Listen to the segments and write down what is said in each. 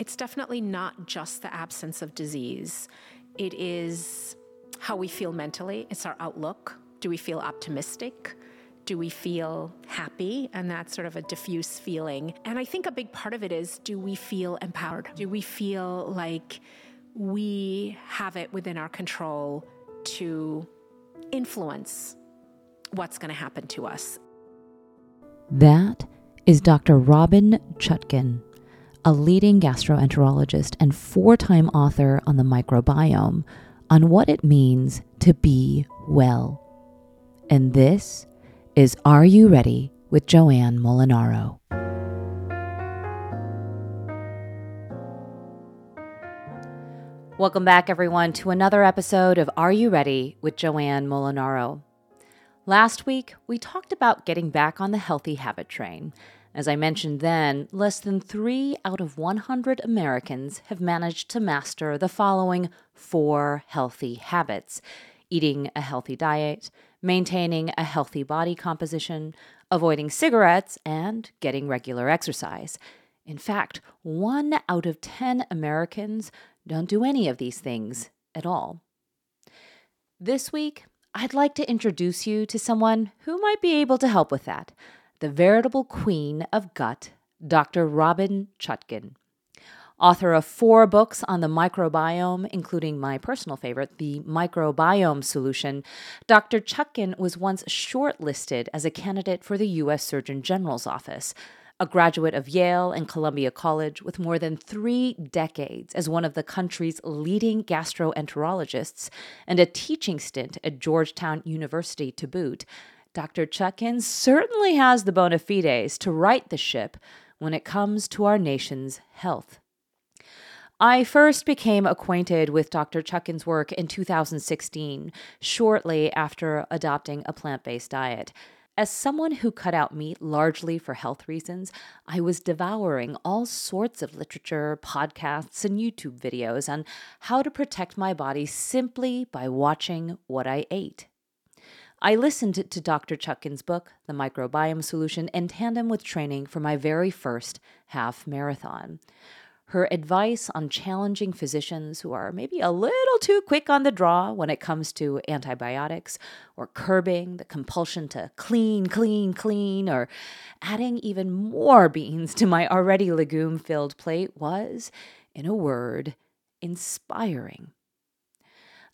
it's definitely not just the absence of disease, it is how we feel mentally, it's our outlook. Do we feel optimistic? Do we feel happy? And that's sort of a diffuse feeling. And I think a big part of it is do we feel empowered? Do we feel like we have it within our control to influence what's going to happen to us? That is Dr. Robynne Chutkan, a leading gastroenterologist and four time author on the microbiome, on what it means to be well. And this is Are You Ready with Joanne Molinaro. Welcome back, everyone, to another episode of Are You Ready with Joanne Molinaro. Last week, we talked about getting back on the healthy habit train. As I mentioned then, less than three out of 100 Americans have managed to master the following four healthy habits eating a healthy diet, maintaining a healthy body composition, avoiding cigarettes, and getting regular exercise. In fact, one out of 10 Americans don't do any of these things at all. This week, I'd like to introduce you to someone who might be able to help with that the veritable queen of gut, Dr. Robynne Chutkan. author of four books on the microbiome, including my personal favorite, The Microbiome Solution, Dr. Chutkan was once shortlisted as a candidate for the U.S. Surgeon General's office. A graduate of Yale and Columbia College with more than three decades as one of the country's leading gastroenterologists and a teaching stint at Georgetown University to boot, Dr. Chutkan certainly has the bona fides to right the ship when it comes to our nation's health. I first became acquainted with Dr. Chutkan's work in 2016, shortly after adopting a plant based diet. As someone who cut out meat largely for health reasons, I was devouring all sorts of literature, podcasts, and YouTube videos on how to protect my body simply by watching what I ate. I listened to Dr. Chutkan's book, The Microbiome Solution, in tandem with training for my very first half marathon. Her advice on challenging physicians who are maybe a little too quick on the draw when it comes to antibiotics or curbing the compulsion to clean, clean, clean, or adding even more beans to my already legume filled plate was, in a word, inspiring.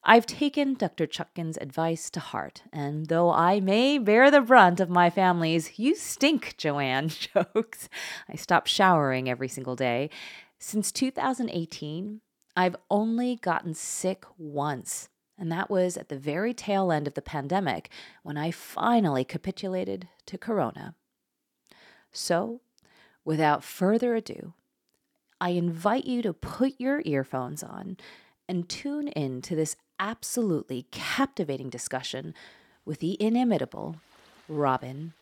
I've taken Dr. Chutkan's advice to heart, and though I may bear the brunt of my family's you stink, Joanne jokes, I stop showering every single day since 2018, I've only gotten sick once, and that was at the very tail end of the pandemic when I finally capitulated to Corona. So, without further ado, I invite you to put your earphones on and tune in to this absolutely captivating discussion with the inimitable Robynne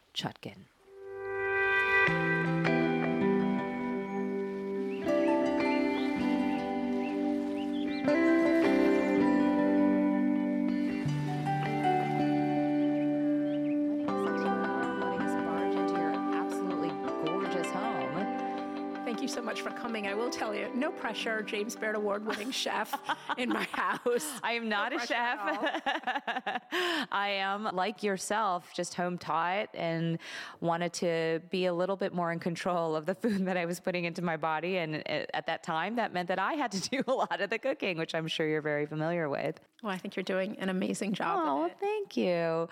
Chutkan. tell you, no pressure, James Beard Award winning chef in my house. I am not no a chef. I am like yourself, just home taught and wanted to be a little bit more in control of the food that I was putting into my body. And at that time, that meant that I had to do a lot of the cooking, which I'm sure you're very familiar with. Well, I think you're doing an amazing job. Oh, thank you.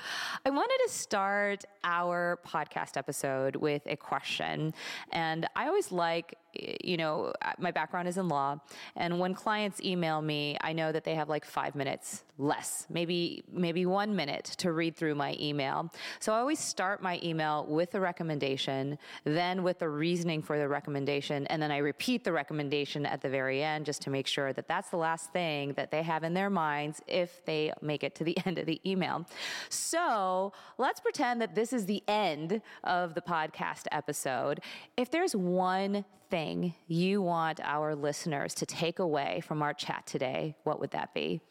I wanted to start our podcast episode with a question. And I always like, Eh, you know, my background is in law. And when clients email me, I know that they have like five minutes less, maybe, maybe one minute to read through my email. So I always start my email with a recommendation, then with the reasoning for the recommendation, and then I repeat the recommendation at the very end just to make sure that that's the last thing that they have in their minds if they make it to the end of the email. So let's pretend that this is the end of the podcast episode. If there's one thing you want our listeners to take away from our chat today, what would that be?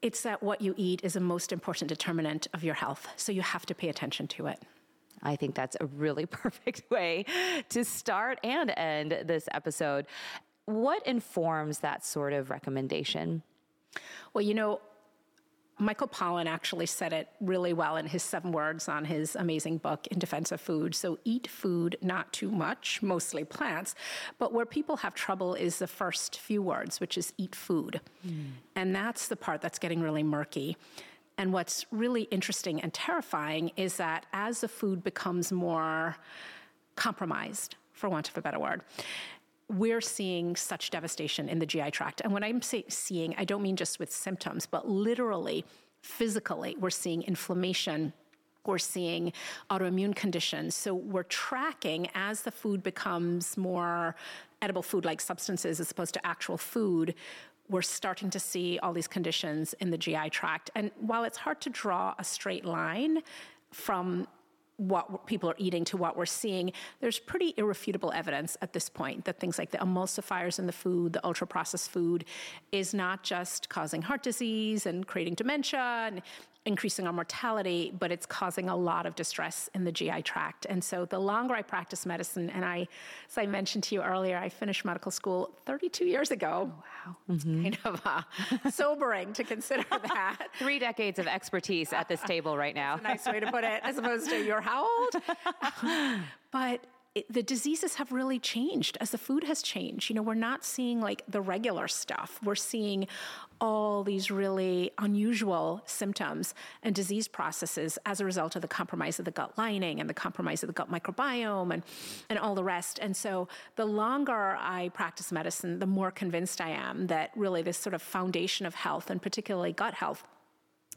It's that what you eat is the most important determinant of your health, so you have to pay attention to it. I think that's a really perfect way to start and end this episode. What informs that sort of recommendation? Well, you know, Michael Pollan actually said it really well in his seven words on his amazing book, In Defense of Food. So, eat food, not too much, mostly plants. But where people have trouble is the first few words, which is eat food. Mm. And that's the part that's getting really murky. And what's really interesting and terrifying is that as the food becomes more compromised, for want of a better word, we're seeing such devastation in the GI tract. And when I'm say, seeing, I don't mean just with symptoms, but literally, physically, we're seeing inflammation. We're seeing autoimmune conditions. So we're tracking as the food becomes more edible food like substances as opposed to actual food. We're starting to see all these conditions in the GI tract. And while it's hard to draw a straight line from what people are eating to what we're seeing, there's pretty irrefutable evidence at this point that things like the emulsifiers in the food, the ultra processed food, is not just causing heart disease and creating dementia and increasing our mortality, but it's causing a lot of distress in the GI tract. And so the longer I practice medicine, and I, as I mentioned to you earlier, I finished medical school 32 years ago. Oh, wow. Mm-hmm. Kind of uh, sobering to consider that. Three decades of expertise at this table right now. That's a nice way to put it, as opposed to you're how old? but it, the diseases have really changed as the food has changed. You know, we're not seeing like the regular stuff. We're seeing all these really unusual symptoms and disease processes as a result of the compromise of the gut lining and the compromise of the gut microbiome and, and all the rest. And so the longer I practice medicine, the more convinced I am that really this sort of foundation of health and particularly gut health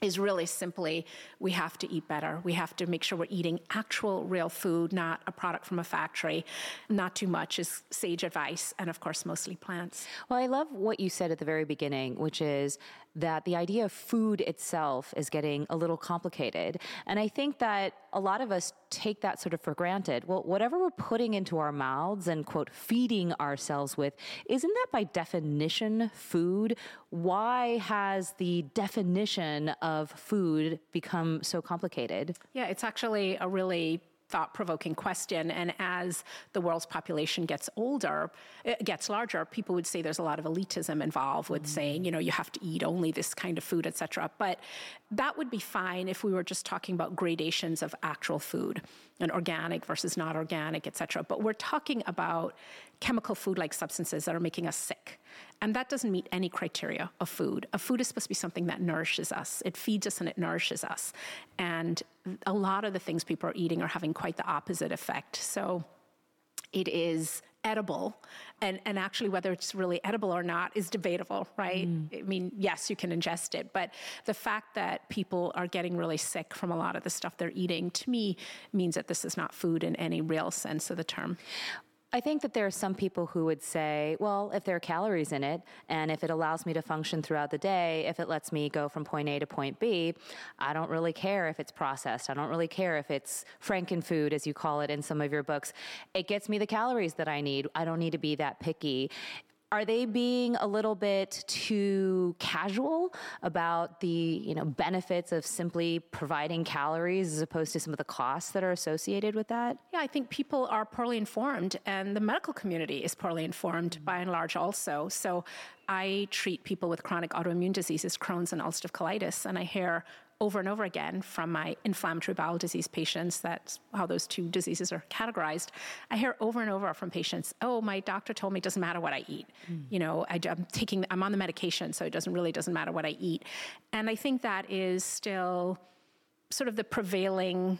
is really simply we have to eat better. We have to make sure we're eating actual real food, not a product from a factory. Not too much is sage advice, and of course, mostly plants. Well, I love what you said at the very beginning, which is that the idea of food itself is getting a little complicated. And I think that a lot of us take that sort of for granted. Well, whatever we're putting into our mouths and, quote, feeding ourselves with, isn't that by definition food? Why has the definition of food become so complicated? Yeah, it's actually a really thought provoking question. And as the world's population gets older, it gets larger, people would say there's a lot of elitism involved with mm-hmm. saying, you know, you have to eat only this kind of food, et cetera. But that would be fine if we were just talking about gradations of actual food and organic versus not organic, et cetera. But we're talking about chemical food like substances that are making us sick. And that doesn't meet any criteria of food. A food is supposed to be something that nourishes us. It feeds us and it nourishes us. And a lot of the things people are eating are having quite the opposite effect. So it is edible and, and actually whether it's really edible or not is debatable right mm. i mean yes you can ingest it but the fact that people are getting really sick from a lot of the stuff they're eating to me means that this is not food in any real sense of the term I think that there are some people who would say, well, if there are calories in it, and if it allows me to function throughout the day, if it lets me go from point A to point B, I don't really care if it's processed. I don't really care if it's frankenfood, as you call it in some of your books. It gets me the calories that I need. I don't need to be that picky are they being a little bit too casual about the you know benefits of simply providing calories as opposed to some of the costs that are associated with that? Yeah, I think people are poorly informed, and the medical community is poorly informed by and large also. So I treat people with chronic autoimmune diseases, Crohn's and ulcerative colitis, and I hear over and over again from my inflammatory bowel disease patients. That's how those two diseases are categorized. I hear over and over from patients, "Oh, my doctor told me it doesn't matter what I eat. Mm. You know, I, am taking, I'm on the medication, so it doesn't really doesn't matter what I eat." And I think that is still sort of the prevailing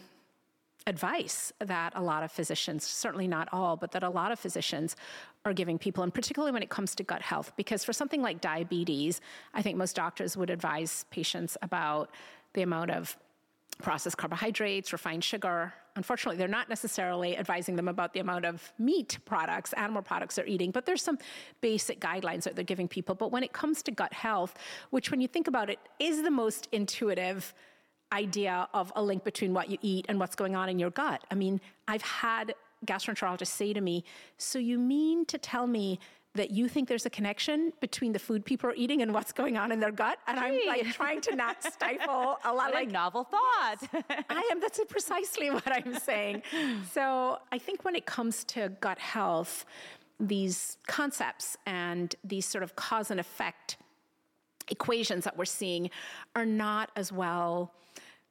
advice that a lot of physicians, certainly not all, but that a lot of physicians are giving people, and particularly when it comes to gut health. Because for something like diabetes, I think most doctors would advise patients about the amount of processed carbohydrates, refined sugar. Unfortunately, they're not necessarily advising them about the amount of meat products, animal products they're eating, but there's some basic guidelines that they're giving people. But when it comes to gut health, which when you think about it is the most intuitive idea of a link between what you eat and what's going on in your gut. I mean, I've had gastroenterologists say to me, So you mean to tell me that you think there's a connection between the food people are eating and what's going on in their gut. And Gee. I'm like trying to not stifle a lot of like novel thought. I am. That's precisely what I'm saying. So I think when it comes to gut health, these concepts and these sort of cause and effect equations that we're seeing are not as well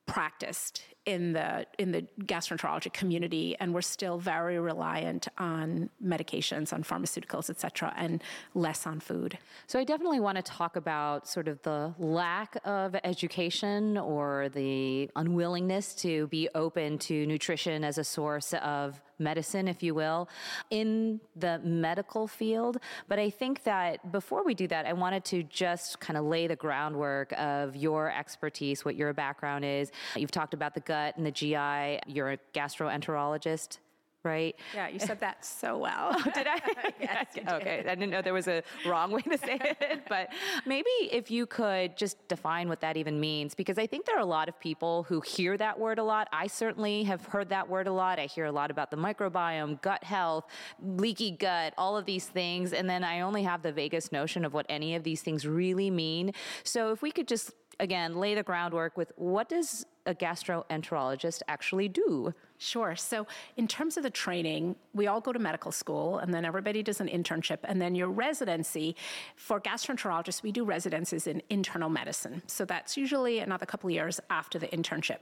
practiced in the in the gastroenterology community and we're still very reliant on medications on pharmaceuticals et cetera and less on food. So i definitely want to talk about sort of the lack of education or the unwillingness to be open to nutrition as a source of medicine, if you will, in the medical field. But I think that before we do that, I wanted to just kind of lay the groundwork of your expertise, what your background is. You've talked about the gut and the GI, you're a gastroenterologist right? Yeah, you said that so well. Oh, did I? yes, okay, I didn't know there was a wrong way to say it, but maybe if you could just define what that even means, because I think there are a lot of people who hear that word a lot. I certainly have heard that word a lot. I hear a lot about the microbiome, gut health, leaky gut, all of these things, and then I only have the vaguest notion of what any of these things really mean. So if we could just again lay the groundwork with what does a gastroenterologist actually do? Sure. So, in terms of the training, we all go to medical school and then everybody does an internship. And then your residency for gastroenterologists, we do residencies in internal medicine. So, that's usually another couple of years after the internship.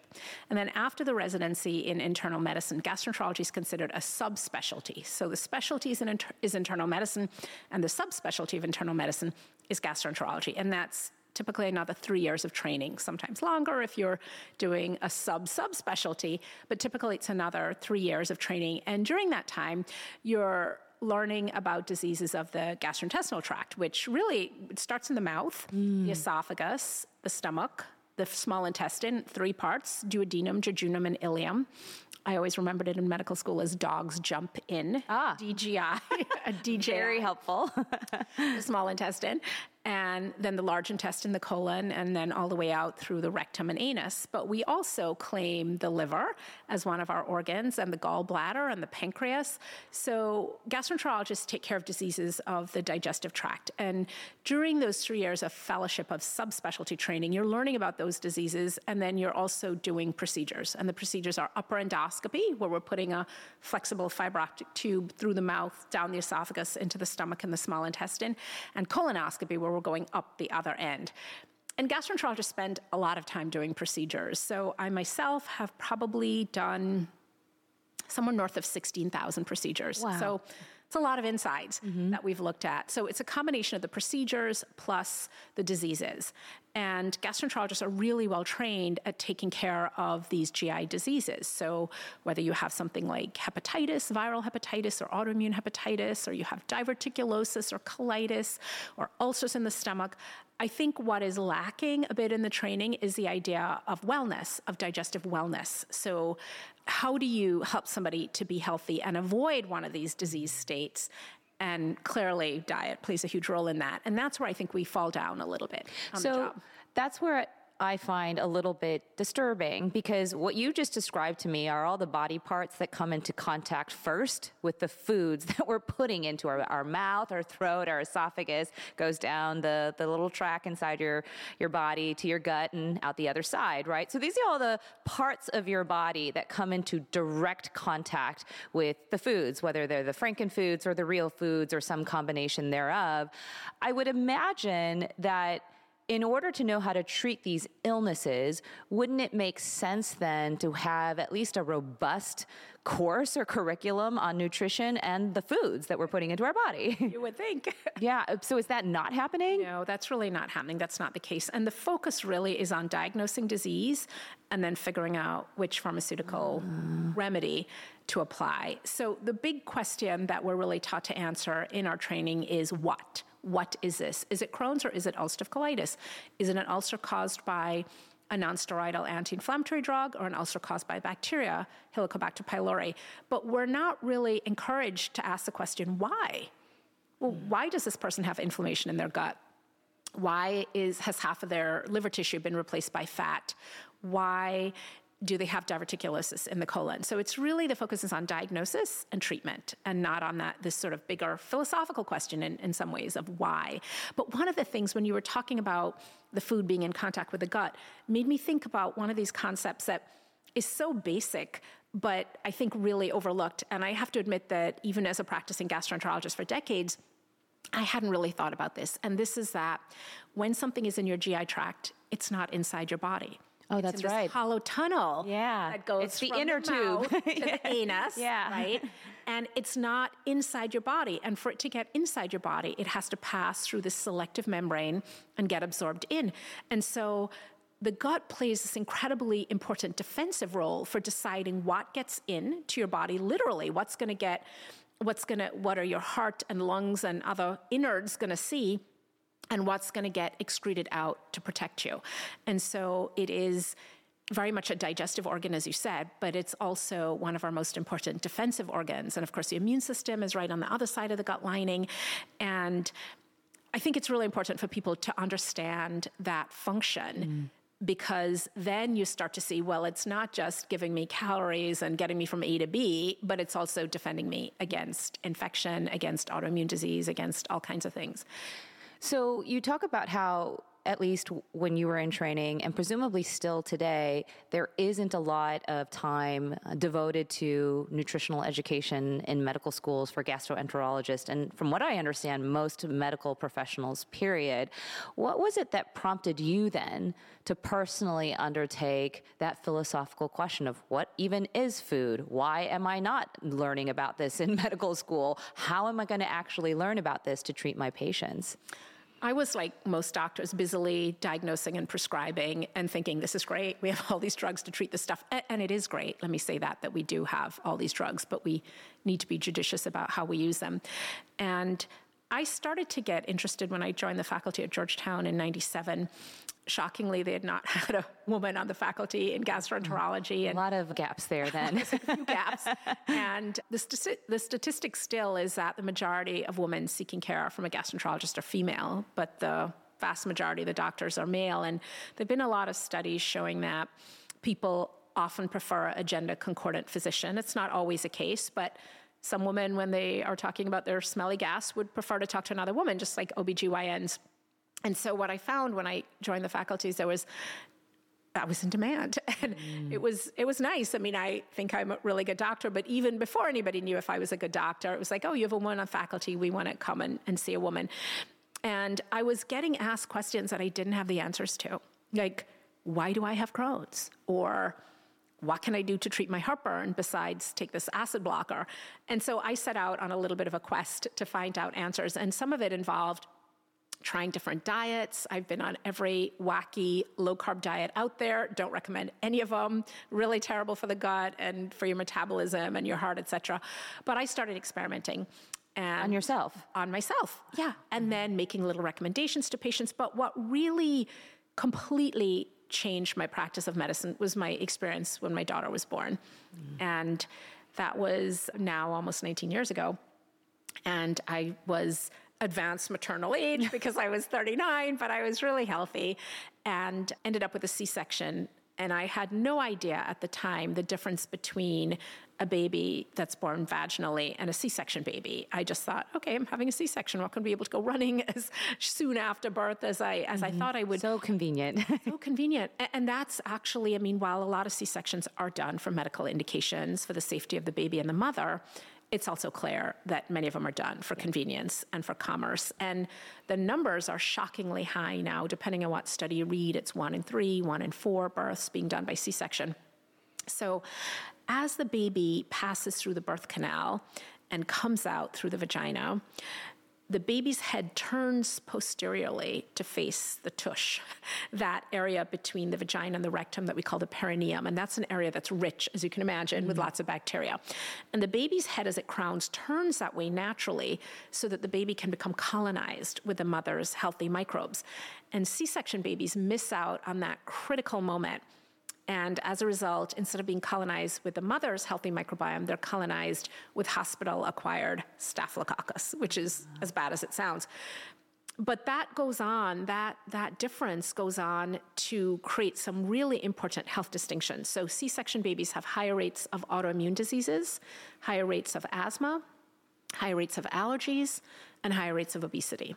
And then after the residency in internal medicine, gastroenterology is considered a subspecialty. So, the specialty is, inter- is internal medicine, and the subspecialty of internal medicine is gastroenterology. And that's typically another three years of training, sometimes longer if you're doing a sub subspecialty, but typically it's another three years of training. And during that time, you're learning about diseases of the gastrointestinal tract, which really starts in the mouth, mm. the esophagus, the stomach, the small intestine, three parts duodenum, jejunum, and ileum. I always remembered it in medical school as dogs jump in. Ah. DGI. a DJ. Very helpful. the small intestine and then the large intestine, the colon, and then all the way out through the rectum and anus. But we also claim the liver as one of our organs, and the gallbladder and the pancreas. So gastroenterologists take care of diseases of the digestive tract. And during those three years of fellowship of subspecialty training, you're learning about those diseases, and then you're also doing procedures. And the procedures are upper endoscopy, where we're putting a flexible fiber optic tube through the mouth, down the esophagus, into the stomach and the small intestine, and colonoscopy, where we're going up the other end. And gastroenterologists spend a lot of time doing procedures. So I myself have probably done somewhere north of 16,000 procedures. Wow. So it's a lot of insides mm-hmm. that we've looked at. So it's a combination of the procedures plus the diseases. And gastroenterologists are really well trained at taking care of these GI diseases. So whether you have something like hepatitis, viral hepatitis, or autoimmune hepatitis, or you have diverticulosis or colitis, or ulcers in the stomach, I think what is lacking a bit in the training is the idea of wellness, of digestive wellness. So how do you help somebody to be healthy and avoid one of these disease states? And clearly, diet plays a huge role in that. And that's where I think we fall down a little bit. so that's where I find a little bit disturbing because what you just described to me are all the body parts that come into contact first with the foods that we're putting into our, our mouth, our throat, our esophagus, goes down the, the little track inside your, your body to your gut and out the other side, right? So these are all the parts of your body that come into direct contact with the foods, whether they're the frankenfoods or the real foods or some combination thereof. I would imagine that in order to know how to treat these illnesses, wouldn't it make sense then to have at least a robust course or curriculum on nutrition and the foods that we're putting into our body? You would think. yeah. So is that not happening? No, that's really not happening. That's not the case. And the focus really is on diagnosing disease and then figuring out which pharmaceutical uh. remedy to apply. So the big question that we're really taught to answer in our training is what? What is this? Is it Crohn's or is it ulcerative colitis? Is it an ulcer caused by a nonsteroidal anti-inflammatory drug or an ulcer caused by bacteria, Helicobacter pylori? But we're not really encouraged to ask the question, why? Well, hmm. why does this person have inflammation in their gut? Why is, has half of their liver tissue been replaced by fat? Why do they have diverticulosis in the colon? So it's really the focus is on diagnosis and treatment and not on that this sort of bigger philosophical question in, in some ways of why. But one of the things when you were talking about the food being in contact with the gut made me think about one of these concepts that is so basic but I think really overlooked. And I have to admit that even as a practicing gastroenterologist for decades, I hadn't really thought about this. And this is that when something is in your GI tract, it's not inside your body. Oh, that's right. hollow tunnel. Yeah. That goes it's the inner the tube to the anus. Yeah. Right. And it's not inside your body. And for it to get inside your body, it has to pass through this selective membrane and get absorbed in. And so the gut plays this incredibly important defensive role for deciding what gets into your body, literally, what's going to get, what's going to, what are your heart and lungs and other innards going to see and what's going to get excreted out to protect you. And so it is very much a digestive organ, as you said, but it's also one of our most important defensive organs. And of course, the immune system is right on the other side of the gut lining. And I think it's really important for people to understand that function. Mm. Because then you start to see, well, it's not just giving me calories and getting me from A to B, but it's also defending me against infection, against autoimmune disease, against all kinds of things. So you talk about how at least when you were in training, and presumably still today, there isn't a lot of time uh, devoted to nutritional education in medical schools for gastroenterologists. And from what I understand, most medical professionals, period. What was it that prompted you then to personally undertake that philosophical question of what even is food? Why am I not learning about this in medical school? How am I going to actually learn about this to treat my patients? I was like most doctors, busily diagnosing and prescribing and thinking, this is great. We have all these drugs to treat this stuff. And it is great. Let me say that, that we do have all these drugs, but we need to be judicious about how we use them. And I started to get interested when I joined the faculty at Georgetown in 97 shockingly, they had not had a woman on the faculty in gastroenterology. Mm. And a lot of gaps there then. a few gaps. And the, st- the statistic still is that the majority of women seeking care from a gastroenterologist are female, but the vast majority of the doctors are male. And there have been a lot of studies showing that people often prefer a gender concordant physician. It's not always a case, but some women, when they are talking about their smelly gas, would prefer to talk to another woman, just like OBGYNs and so what I found when I joined the faculties, there was I was in demand, and mm. it was it was nice. I mean, I think I'm a really good doctor, but even before anybody knew if I was a good doctor, it was like, oh, you have a woman on faculty, we want to come and, and see a woman. And I was getting asked questions that I didn't have the answers to, like, why do I have Crohn's, or what can I do to treat my heartburn besides take this acid blocker? And so I set out on a little bit of a quest to find out answers, and some of it involved trying different diets. I've been on every wacky low carb diet out there. Don't recommend any of them. Really terrible for the gut and for your metabolism and your heart, etc. But I started experimenting. And on yourself? On myself, yeah. And mm-hmm. then making little recommendations to patients. But what really completely changed my practice of medicine was my experience when my daughter was born. Mm. And that was now almost 19 years ago. And I was advanced maternal age because I was 39, but I was really healthy and ended up with a C section. And I had no idea at the time the difference between a baby that's born vaginally and a C section baby. I just thought, okay, I'm having a C section. Not going to be able to go running as soon after birth as I as mm-hmm. I thought I would. So convenient. so convenient. And that's actually, I mean, while a lot of C sections are done for medical indications for the safety of the baby and the mother, it's also clear that many of them are done for convenience and for commerce. And the numbers are shockingly high now, depending on what study you read. It's one in three, one in four births being done by C section. So, as the baby passes through the birth canal and comes out through the vagina, the baby's head turns posteriorly to face the tush, that area between the vagina and the rectum that we call the perineum. And that's an area that's rich, as you can imagine, mm-hmm. with lots of bacteria. And the baby's head, as it crowns, turns that way naturally so that the baby can become colonized with the mother's healthy microbes. And C section babies miss out on that critical moment and as a result, instead of being colonized with the mother's healthy microbiome, they're colonized with hospital acquired staphylococcus, which is as bad as it sounds. but that goes on that that difference goes on to create some really important health distinctions so c-section babies have higher rates of autoimmune diseases higher rates of asthma higher rates of allergies and higher rates of obesity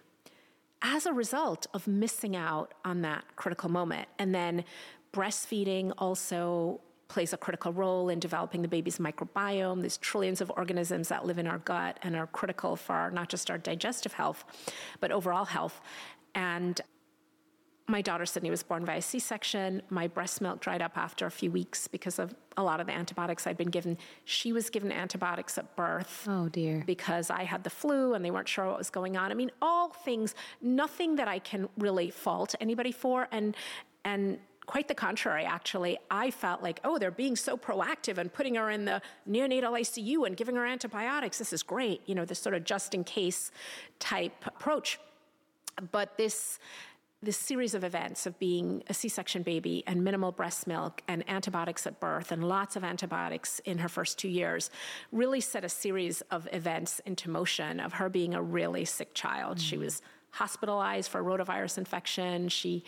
as a result of missing out on that critical moment and then breastfeeding also plays a critical role in developing the baby's microbiome. There's trillions of organisms that live in our gut and are critical for our, not just our digestive health, but overall health. And my daughter Sydney was born via C section. My breast milk dried up after a few weeks because of a lot of the antibiotics I'd been given. She was given antibiotics at birth. Oh, dear. Because I had the flu and they weren't sure what was going on. I mean, all things, nothing that I can really fault anybody for. And, and, quite the contrary, actually. I felt like, oh, they're being so proactive and putting her in the neonatal ICU and giving her antibiotics. This is great, you know, this sort of just in case type approach. But this, this series of events of being a C-section baby and minimal breast milk and antibiotics at birth and lots of antibiotics in her first two years really set a series of events into motion of her being a really sick child. Mm-hmm. She was hospitalized for a rotavirus infection. She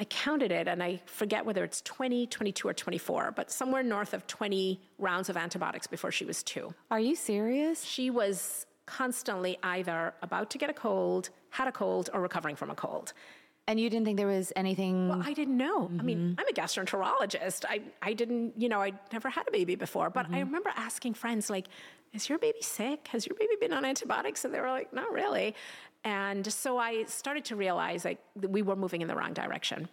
I counted it and I forget whether it's 20, 22, or 24, but somewhere north of 20 rounds of antibiotics before she was two. Are you serious? She was constantly either about to get a cold, had a cold, or recovering from a cold. And you didn't think there was anything? Well, I didn't know. Mm-hmm. I mean, mm-hmm. I'm a gastroenterologist. I, I didn't, you know, I'd never had a baby before, but mm-hmm. I remember asking friends, like, is your baby sick? Has your baby been on antibiotics? And they were like, not really. And so I started to realize like we were moving in the wrong direction.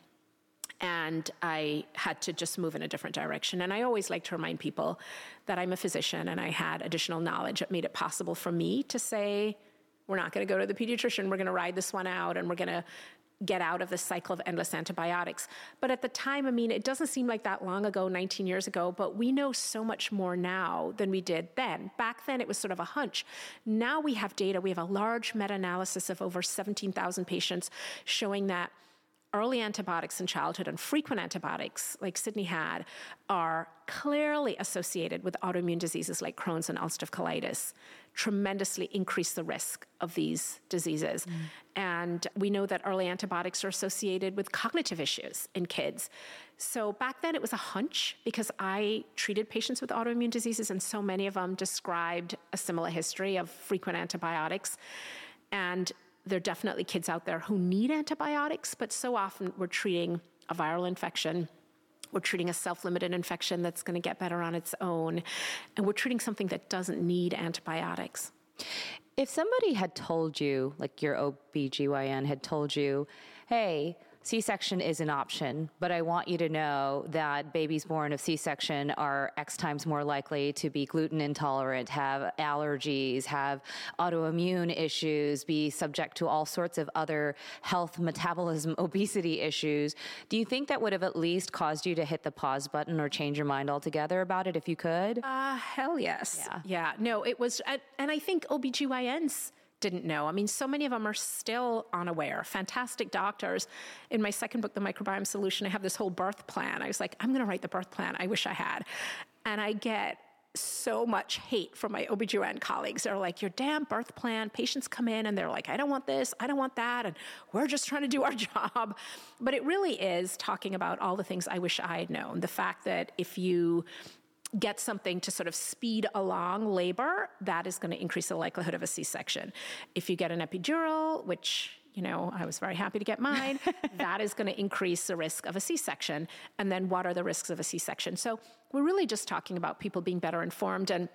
And I had to just move in a different direction. And I always like to remind people that I'm a physician and I had additional knowledge that made it possible for me to say, we're not going to go to the pediatrician, we're going to ride this one out and we're going to get out of the cycle of endless antibiotics. But at the time, I mean, it doesn't seem like that long ago, 19 years ago, but we know so much more now than we did then. Back then, it was sort of a hunch. Now we have data. We have a large meta analysis of over 17,000 patients showing that early antibiotics in childhood and frequent antibiotics, like Sydney had, are clearly associated with autoimmune diseases like Crohn's and ulcerative colitis, tremendously increase the risk of these diseases. Mm. And we know that early antibiotics are associated with cognitive issues in kids. So back then it was a hunch because I treated patients with autoimmune diseases, and so many of them described a similar history of frequent antibiotics. And there are definitely kids out there who need antibiotics, but so often we're treating a viral infection. We're treating a self limited infection that's going to get better on its own. And we're treating something that doesn't need antibiotics. If somebody had told you, like your OBGYN had told you, hey, C section is an option, but I want you to know that babies born of C section are X times more likely to be gluten intolerant, have allergies, have autoimmune issues, be subject to all sorts of other health, metabolism, obesity issues. Do you think that would have at least caused you to hit the pause button or change your mind altogether about it if you could? Uh, hell yes. Yeah. yeah. No, it was, and I think OBGYNs didn't know. I mean, so many of them are still unaware. Fantastic doctors. In my second book, The Microbiome Solution, I have this whole birth plan. I was like, I'm going to write the birth plan. I wish I had. And I get so much hate from my OBGYN colleagues. They're like, your damn birth plan. Patients come in and they're like, I don't want this, I don't want that, and we're just trying to do our job. But it really is talking about all the things I wish I had known. The fact that if you get something to sort of speed along labor, that is going to increase the likelihood of a C section. If you get an epidural, which you know, I was very happy to get mine. that is going to increase the risk of a C section. And then, what are the risks of a C section? So, we're really just talking about people being better informed. And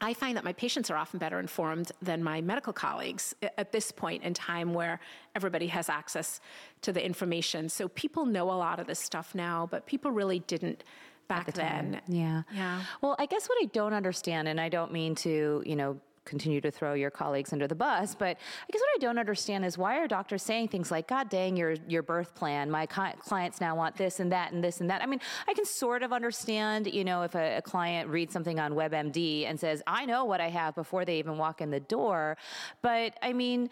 I find that my patients are often better informed than my medical colleagues at this point in time where everybody has access to the information. So, people know a lot of this stuff now, but people really didn't back the then. Yeah. Yeah. Well, I guess what I don't understand, and I don't mean to, you know, continue to throw your colleagues under the bus. But I guess what I don't understand is why are doctors saying things like, "God dang, your your birth plan. My clients now want this and that and this and that." I mean, I can sort of understand, you know, if a, a client reads something on WebMD and says, "I know what I have" before they even walk in the door. But I mean,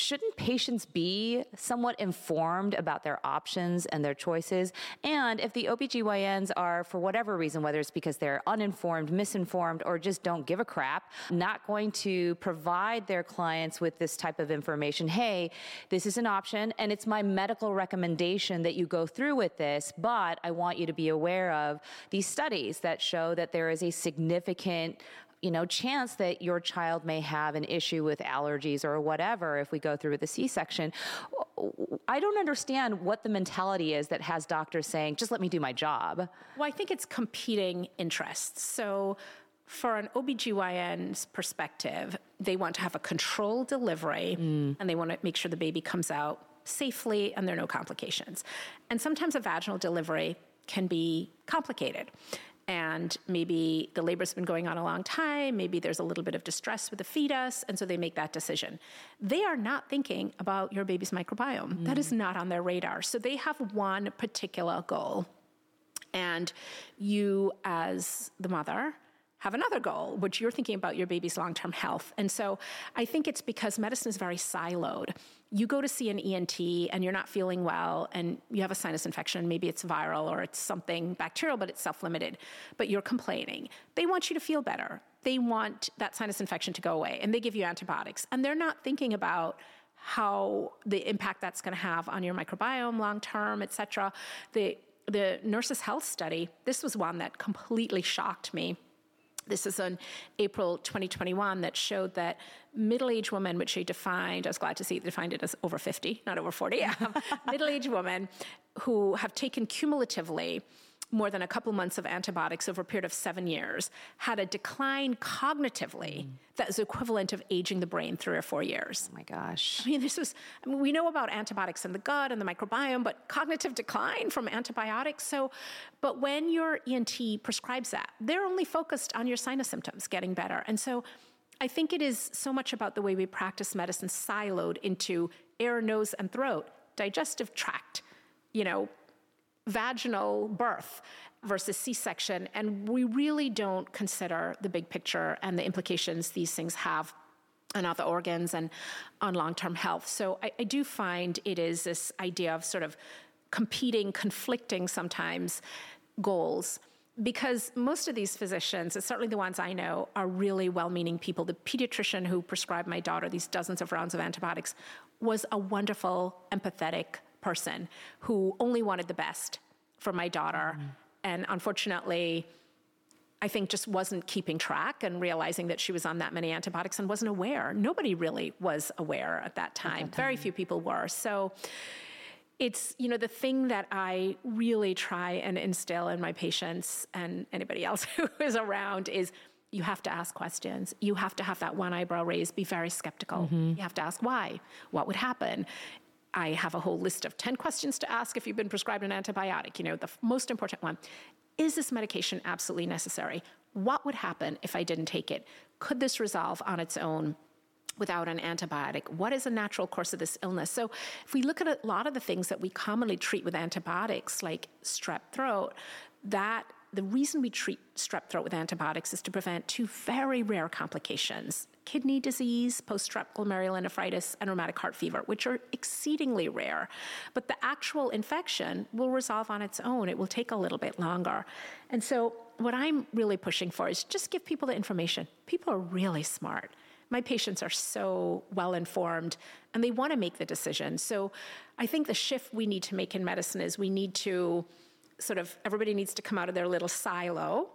shouldn't patients be somewhat informed about their options and their choices? And if the OBGYNs are, for whatever reason, whether it's because they're uninformed, misinformed, or just don't give a crap, not going to provide their clients with this type of information, hey, this is an option and it's my medical recommendation that you go through with this, but I want you to be aware of these studies that show that there is a significant you know, chance that your child may have an issue with allergies or whatever if we go through with a C-section. I don't understand what the mentality is that has doctors saying, just let me do my job. Well, I think it's competing interests. So for an OBGYN's perspective, they want to have a controlled delivery mm. and they want to make sure the baby comes out safely and there are no complications. And sometimes a vaginal delivery can be complicated and maybe the labor's been going on a long time, maybe there's a little bit of distress with the fetus, and so they make that decision. They are not thinking about your baby's microbiome. Mm. That is not on their radar. So they have one particular goal. And you, as the mother, have another goal, which you're thinking about your baby's long term health. And so I think it's because medicine is very siloed. You go to see an ENT and you're not feeling well and you have a sinus infection, maybe it's viral or it's something bacterial, but it's self limited, but you're complaining. They want you to feel better. They want that sinus infection to go away and they give you antibiotics. And they're not thinking about how the impact that's going to have on your microbiome long term, et cetera. The, the Nurses Health study, this was one that completely shocked me this is on April 2021 that showed that middle-aged women, which she defined, I was glad to see they defined it as over 50, not over 40, um, middle-aged women who have taken cumulatively more than a couple months of antibiotics over a period of seven years had a decline cognitively mm. that is equivalent of aging the brain three or four years. Oh my gosh. I mean, this was, I mean, we know about antibiotics in the gut and the microbiome, but cognitive decline from antibiotics. So, but when your ENT prescribes that, they're only focused on your sinus symptoms getting better. And so I think it is so much about the way we practice medicine siloed into ear, nose, and throat, digestive tract, you know, vaginal birth versus C section, and we really don't consider the big picture and the implications these things have on other organs and on long term health. So I, I, do find it is this idea of sort of competing, conflicting sometimes goals. Because most of these physicians, certainly the ones I know, are really well meaning people. The pediatrician who prescribed my daughter these dozens of rounds of antibiotics was a wonderful, empathetic person who only wanted the best for my daughter. Mm. And unfortunately, I think just wasn't keeping track and realizing that she was on that many antibiotics and wasn't aware. Nobody really was aware at that time. At that time. Very few people were. So it's, you know, the thing that I really try and instill in my patients and anybody else who is around is you have to ask questions. You have to have that one eyebrow raised, be very skeptical. Mm-hmm. You have to ask why, what would happen. I have a whole list of 10 questions to ask if you've been prescribed an antibiotic. You know, the f- most important one is this medication absolutely necessary? What would happen if I didn't take it? Could this resolve on its own? Without an antibiotic? What is a natural course of this illness? So, if we look at a lot of the things that we commonly treat with antibiotics, like strep throat, that the reason we treat strep throat with antibiotics is to prevent two very rare complications kidney disease, post strep glomerulonephritis, and rheumatic heart fever, which are exceedingly rare. But the actual infection will resolve on its own. It will take a little bit longer. And so, what I'm really pushing for is just give people the information. People are really smart. My patients are so well informed and they want to make the decision. So, I think the shift we need to make in medicine is we need to sort of, everybody needs to come out of their little silo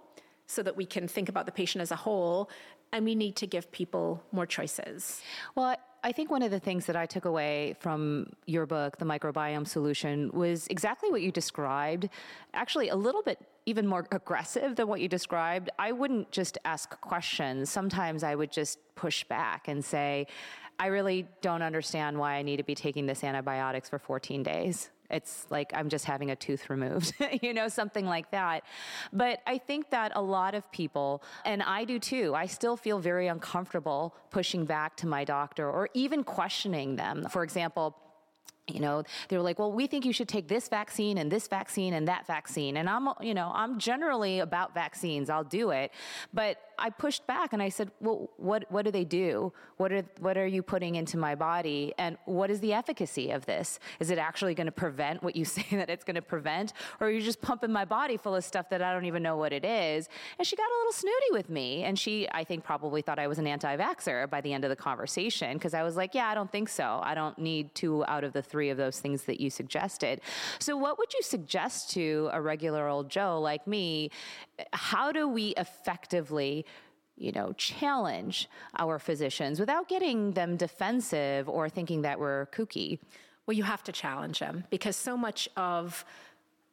so that we can think about the patient as a whole and we need to give people more choices. Well, I think one of the things that I took away from your book, The Microbiome Solution, was exactly what you described. Actually, a little bit even more aggressive than what you described. I wouldn't just ask questions. Sometimes I would just push back and say, I really don't understand why I need to be taking this antibiotics for 14 days. It's like I'm just having a tooth removed, you know, something like that. But I think that a lot of people, and I do too, I still feel very uncomfortable pushing back to my doctor or even questioning them. For example, you know they were like well we think you should take this vaccine and this vaccine and that vaccine and i'm you know i'm generally about vaccines i'll do it but I pushed back and I said, well, what, what do they do? What are, what are you putting into my body? And what is the efficacy of this? Is it actually going to prevent what you say that it's going to prevent? Or are you just pumping my body full of stuff that I don't even know what it is? And she got a little snooty with me. And she, I think, probably thought I was an anti vaxxer by the end of the conversation because I was like, yeah, I don't think so. I don't need two out of the three of those things that you suggested. So, what would you suggest to a regular old Joe like me? How do we effectively you know, challenge our physicians without getting them defensive or thinking that we're kooky? Well, you have to challenge them because so much of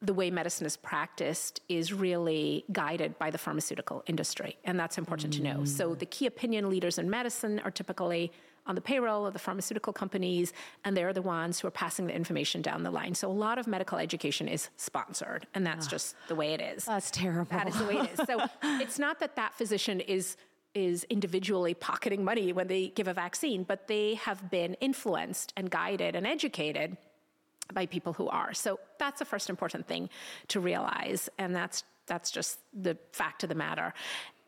the way medicine is practiced is really guided by the pharmaceutical industry, and that's important mm. to know. So, the key opinion leaders in medicine are typically on the payroll of the pharmaceutical companies, and they're the ones who are passing the information down the line. So, a lot of medical education is sponsored, and that's oh, just the way it is. That's terrible. That is the way it is. So, it's not that that physician is is individually pocketing money when they give a vaccine, but they have been influenced and guided and educated by people who are. So that's the first important thing to realize, and that's that's just the fact of the matter.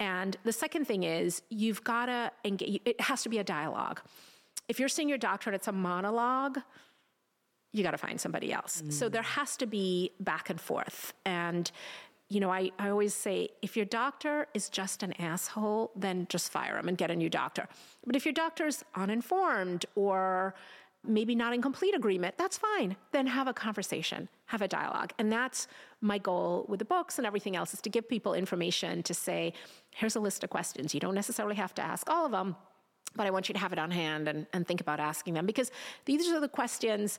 And the second thing is you've got to engage. It has to be a dialogue. If you're seeing your doctor and it's a monologue, you got to find somebody else. Mm. So there has to be back and forth. And you know, I, I always say if your doctor is just an asshole, then just fire him and get a new doctor. But if your doctor's uninformed or maybe not in complete agreement, that's fine. Then have a conversation, have a dialogue. And that's my goal with the books and everything else is to give people information to say, here's a list of questions. You don't necessarily have to ask all of them, but I want you to have it on hand and, and think about asking them because these are the questions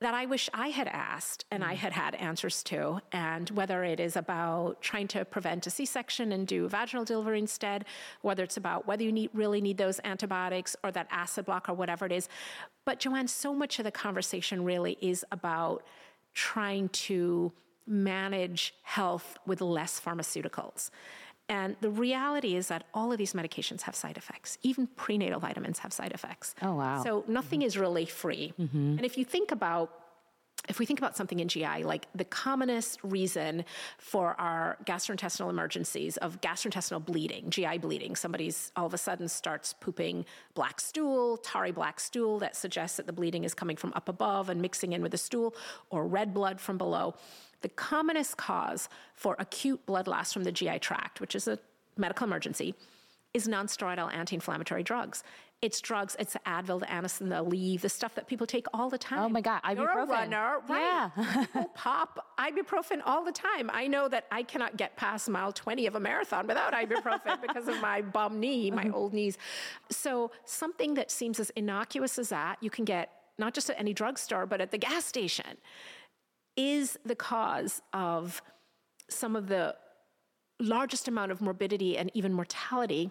that I wish I had asked and I mm. had had answers to. And whether it is about trying to prevent a C section and do vaginal delivery instead, whether it's about whether you need, really need those antibiotics or that acid block or whatever it is. But Joanne, so much of the conversation really is about trying to manage health with less pharmaceuticals. And the reality is that all of these medications have side effects. Even prenatal vitamins have side effects. Oh, wow. So nothing mm-hmm. is really free. Mm-hmm. And if you think about if we think about something in GI, like the commonest reason for our gastrointestinal emergencies of gastrointestinal bleeding, GI bleeding, somebody's all of a sudden starts pooping black stool, tarry black stool that suggests that the bleeding is coming from up above and mixing in with the stool, or red blood from below. The commonest cause for acute blood loss from the GI tract, which is a medical emergency, is nonsteroidal anti-inflammatory drugs. It's drugs. It's Advil, the Anacin, the Aleve, the stuff that people take all the time. Oh my God, ibuprofen. You're a runner, right? Yeah. pop ibuprofen all the time. I know that I cannot get past mile 20 of a marathon without ibuprofen because of my bum knee, my mm-hmm. old knees. So something that seems as innocuous as that, you can get not just at any drugstore, but at the gas station is the cause of some of the largest amount of morbidity and even mortality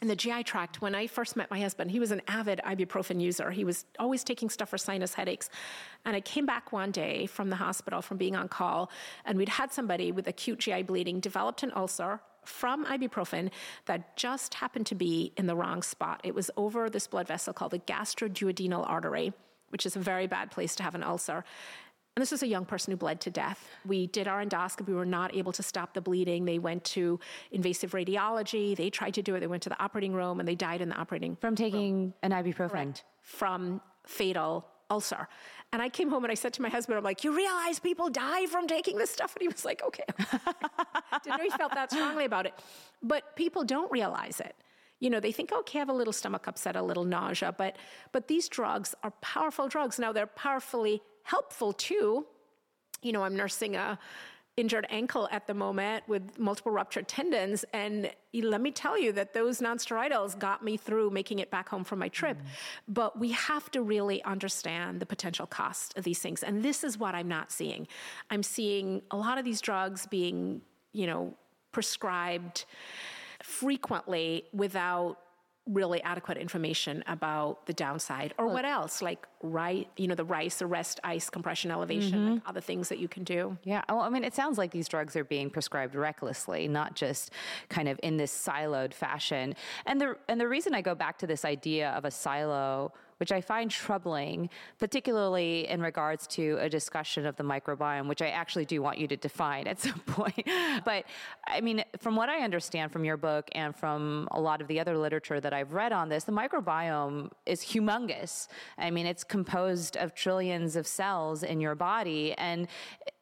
in the GI tract. When I first met my husband, he was an avid ibuprofen user. He was always taking stuff for sinus headaches. And I came back one day from the hospital from being on call, and we'd had somebody with acute GI bleeding developed an ulcer from ibuprofen that just happened to be in the wrong spot. It was over this blood vessel called the gastroduodenal artery, which is a very bad place to have an ulcer. And this was a young person who bled to death. We did our endoscopy. We were not able to stop the bleeding. They went to invasive radiology. They tried to do it. They went to the operating room and they died in the operating room. From taking room. an ibuprofen? Correct. From fatal ulcer. And I came home and I said to my husband, I'm like, you realize people die from taking this stuff? And he was like, okay. Didn't know he felt that strongly about it. But people don't realize it. You know, they think, okay, I have a little stomach upset, a little nausea, but but these drugs are powerful drugs. Now they're powerfully helpful too. You know, I'm nursing a injured ankle at the moment with multiple ruptured tendons. And let me tell you that those nonsteroidals got me through making it back home from my trip. Mm. But we have to really understand the potential cost of these things. And this is what I'm not seeing. I'm seeing a lot of these drugs being, you know, prescribed frequently without really adequate information about the downside or what else like right you know the rice the rest ice compression elevation mm-hmm. like other things that you can do. Yeah well i mean it sounds like these drugs are being prescribed recklessly not just kind of in this siloed fashion. And the and the reason i go back to this idea of a silo which I find troubling, particularly in regards to a discussion of the microbiome, which I actually do want you to define at some point. but I mean, from what I understand from your book and from a lot of the other literature that I've read on this, the microbiome is humongous. I mean, it's composed of trillions of cells in your body. And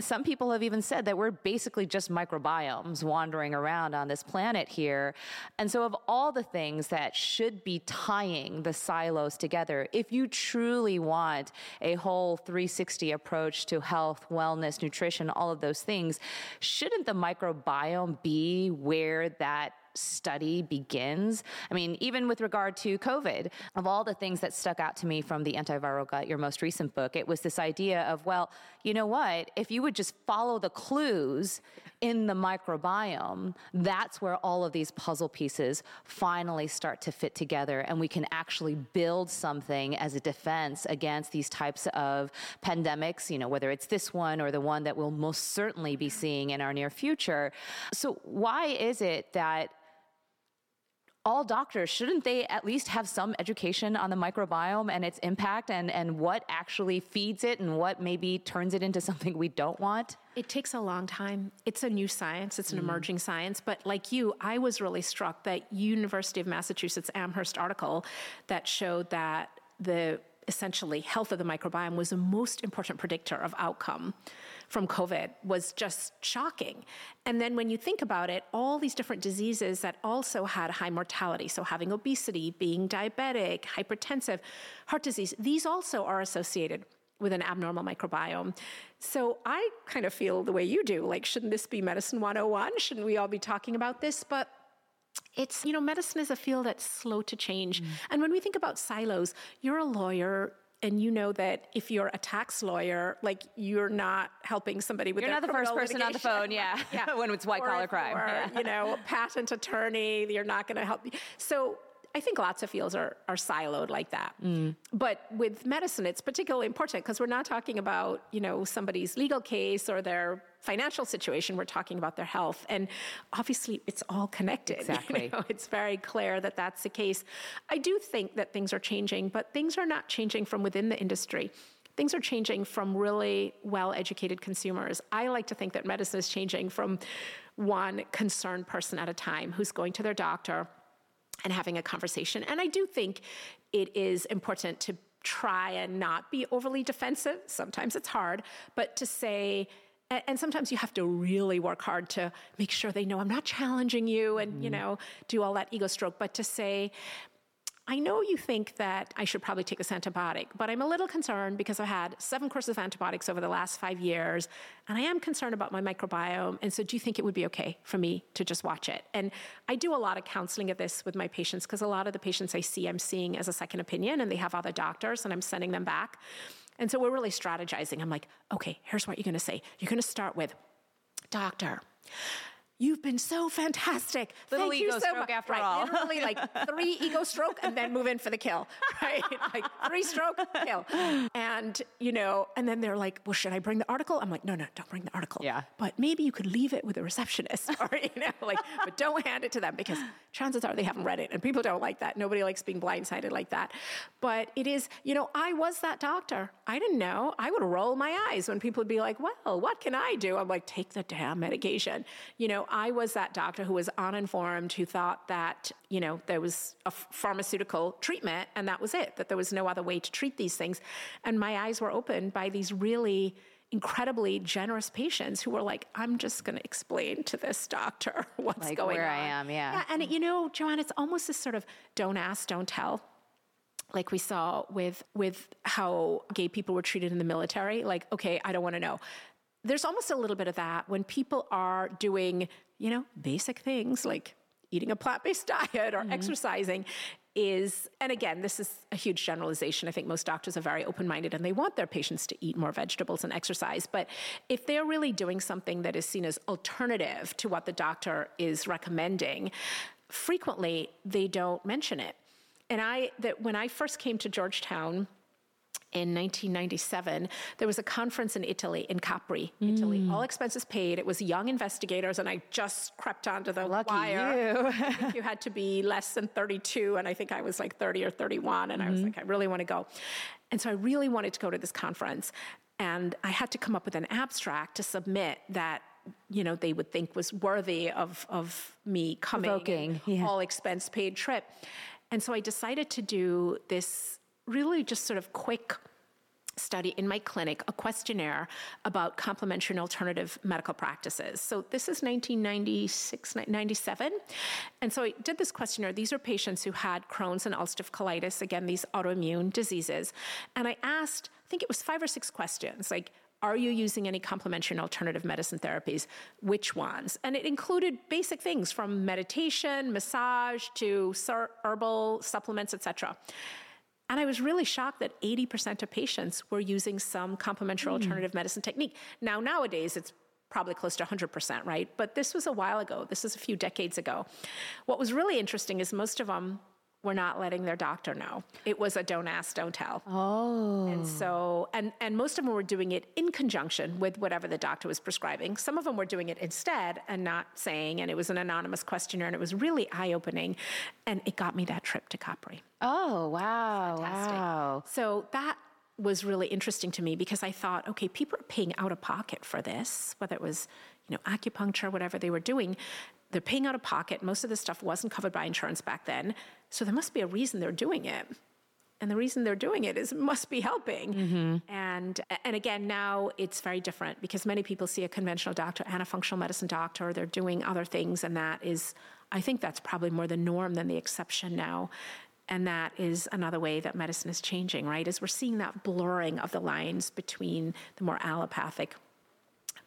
some people have even said that we're basically just microbiomes wandering around on this planet here. And so, of all the things that should be tying the silos together, if you truly want a whole 360 approach to health, wellness, nutrition, all of those things, shouldn't the microbiome be where that study begins. I mean, even with regard to COVID, of all the things that stuck out to me from the Antiviral Gut, your most recent book, it was this idea of, well, you know what? If you would just follow the clues in the microbiome, that's where all of these puzzle pieces finally start to fit together and we can actually build something as a defense against these types of pandemics, you know, whether it's this one or the one that we'll most certainly be seeing in our near future. So, why is it that all doctors shouldn't they at least have some education on the microbiome and its impact and, and what actually feeds it and what maybe turns it into something we don't want it takes a long time it's a new science it's an mm. emerging science but like you i was really struck that university of massachusetts amherst article that showed that the essentially health of the microbiome was the most important predictor of outcome from COVID was just shocking. And then when you think about it, all these different diseases that also had high mortality, so having obesity, being diabetic, hypertensive, heart disease, these also are associated with an abnormal microbiome. So I kind of feel the way you do like, shouldn't this be medicine 101? Shouldn't we all be talking about this? But it's, you know, medicine is a field that's slow to change. Mm. And when we think about silos, you're a lawyer, and you know that if you're a tax lawyer, like you're not helping somebody with you're not the first person litigation. on the phone, yeah, yeah. when it's white collar crime, or, yeah. you know, patent attorney, you're not going to help. So I think lots of fields are, are siloed like that. Mm. But with medicine, it's particularly important because we're not talking about, you know, somebody's legal case or their financial situation. We're talking about their health. And obviously, it's all connected. Exactly. You know? It's very clear that that's the case. I do think that things are changing, but things are not changing from within the industry things are changing from really well educated consumers. I like to think that medicine is changing from one concerned person at a time who's going to their doctor and having a conversation. And I do think it is important to try and not be overly defensive. Sometimes it's hard, but to say, and sometimes you have to really work hard to make sure they know I'm not challenging you and, mm-hmm. you know, do all that ego stroke, but to say, I know you think that I should probably take this antibiotic, but I'm a little concerned because I've had seven courses of antibiotics over the last five years, and I am concerned about my microbiome. And so, do you think it would be okay for me to just watch it? And I do a lot of counseling of this with my patients because a lot of the patients I see, I'm seeing as a second opinion, and they have other doctors, and I'm sending them back. And so, we're really strategizing. I'm like, okay, here's what you're going to say. You're going to start with, Doctor, You've been so fantastic. Little Thank ego so stroke much. after right, all. Literally like three ego stroke and then move in for the kill. Right? Like three stroke, kill. And, you know, and then they're like, well, should I bring the article? I'm like, no, no, don't bring the article. Yeah. But maybe you could leave it with a receptionist or, you know, like, but don't hand it to them because chances are they haven't read it and people don't like that. Nobody likes being blindsided like that. But it is, you know, I was that doctor. I didn't know. I would roll my eyes when people would be like, well, what can I do? I'm like, take the damn medication. You know, I was that doctor who was uninformed who thought that, you know, there was a pharmaceutical treatment and that was it, that there was no other way to treat these things. And my eyes were opened by these really incredibly generous patients who were like, I'm just going to explain to this doctor what's like going where on. I am, yeah. Yeah, and you know, Joanne, it's almost this sort of don't ask, don't tell like we saw with with how gay people were treated in the military like okay i don't want to know there's almost a little bit of that when people are doing, you know, basic things like eating a plant based diet or mm-hmm. exercising. Is, and again, this is a huge generalization. I think most doctors are very open minded and they want their patients to eat more vegetables and exercise. But if they're really doing something that is seen as alternative to what the doctor is recommending, frequently they don't mention it. And I, that when I first came to Georgetown, in 1997, there was a conference in Italy, in Capri, mm. Italy, all expenses paid. It was young investigators, and I just crept onto the Lucky wire. You. you had to be less than 32, and I think I was like 30 or 31, and mm-hmm. I was mm-hmm. like, I really want to go. And so I really wanted to go to this conference, and I had to come up with an abstract to submit that you know they would think was worthy of of me coming, yeah. all expense paid trip. And so I decided to do this really just sort of quick study in my clinic a questionnaire about complementary and alternative medical practices. So this is 1996, 97. And so I did this questionnaire. These are patients who had Crohn's and ulcerative colitis, again, these autoimmune diseases. And I asked, I think it was five or six questions, like, are you using any complementary and alternative medicine therapies? Which ones? And it included basic things from meditation, massage to herbal supplements, etc. And I was really shocked that 80% of patients were using some complementary mm. alternative medicine technique. Now, nowadays, it's probably close to 100%, right? But this was a while ago. This was a few decades ago. What was really interesting is most of them were not letting their doctor know. It was a don't ask, don't tell. Oh. And so, and, and most of them were doing it in conjunction with whatever the doctor was prescribing. Some of them were doing it instead and not saying, and it was an anonymous questionnaire, and it was really eye opening. And it got me that trip to Capri. Oh, wow. Fantastic. Wow. So that was really interesting to me because I thought, okay, people are paying out of pocket for this, whether it was, you know, acupuncture, whatever they were doing. They're paying out of pocket. Most of this stuff wasn't covered by insurance back then. So there must be a reason they're doing it. And the reason they're doing it is it must be helping. Mm-hmm. And and again, now it's very different because many people see a conventional doctor and a functional medicine doctor. They're doing other things, and that is, I think that's probably more the norm than the exception now. And that is another way that medicine is changing, right? Is we're seeing that blurring of the lines between the more allopathic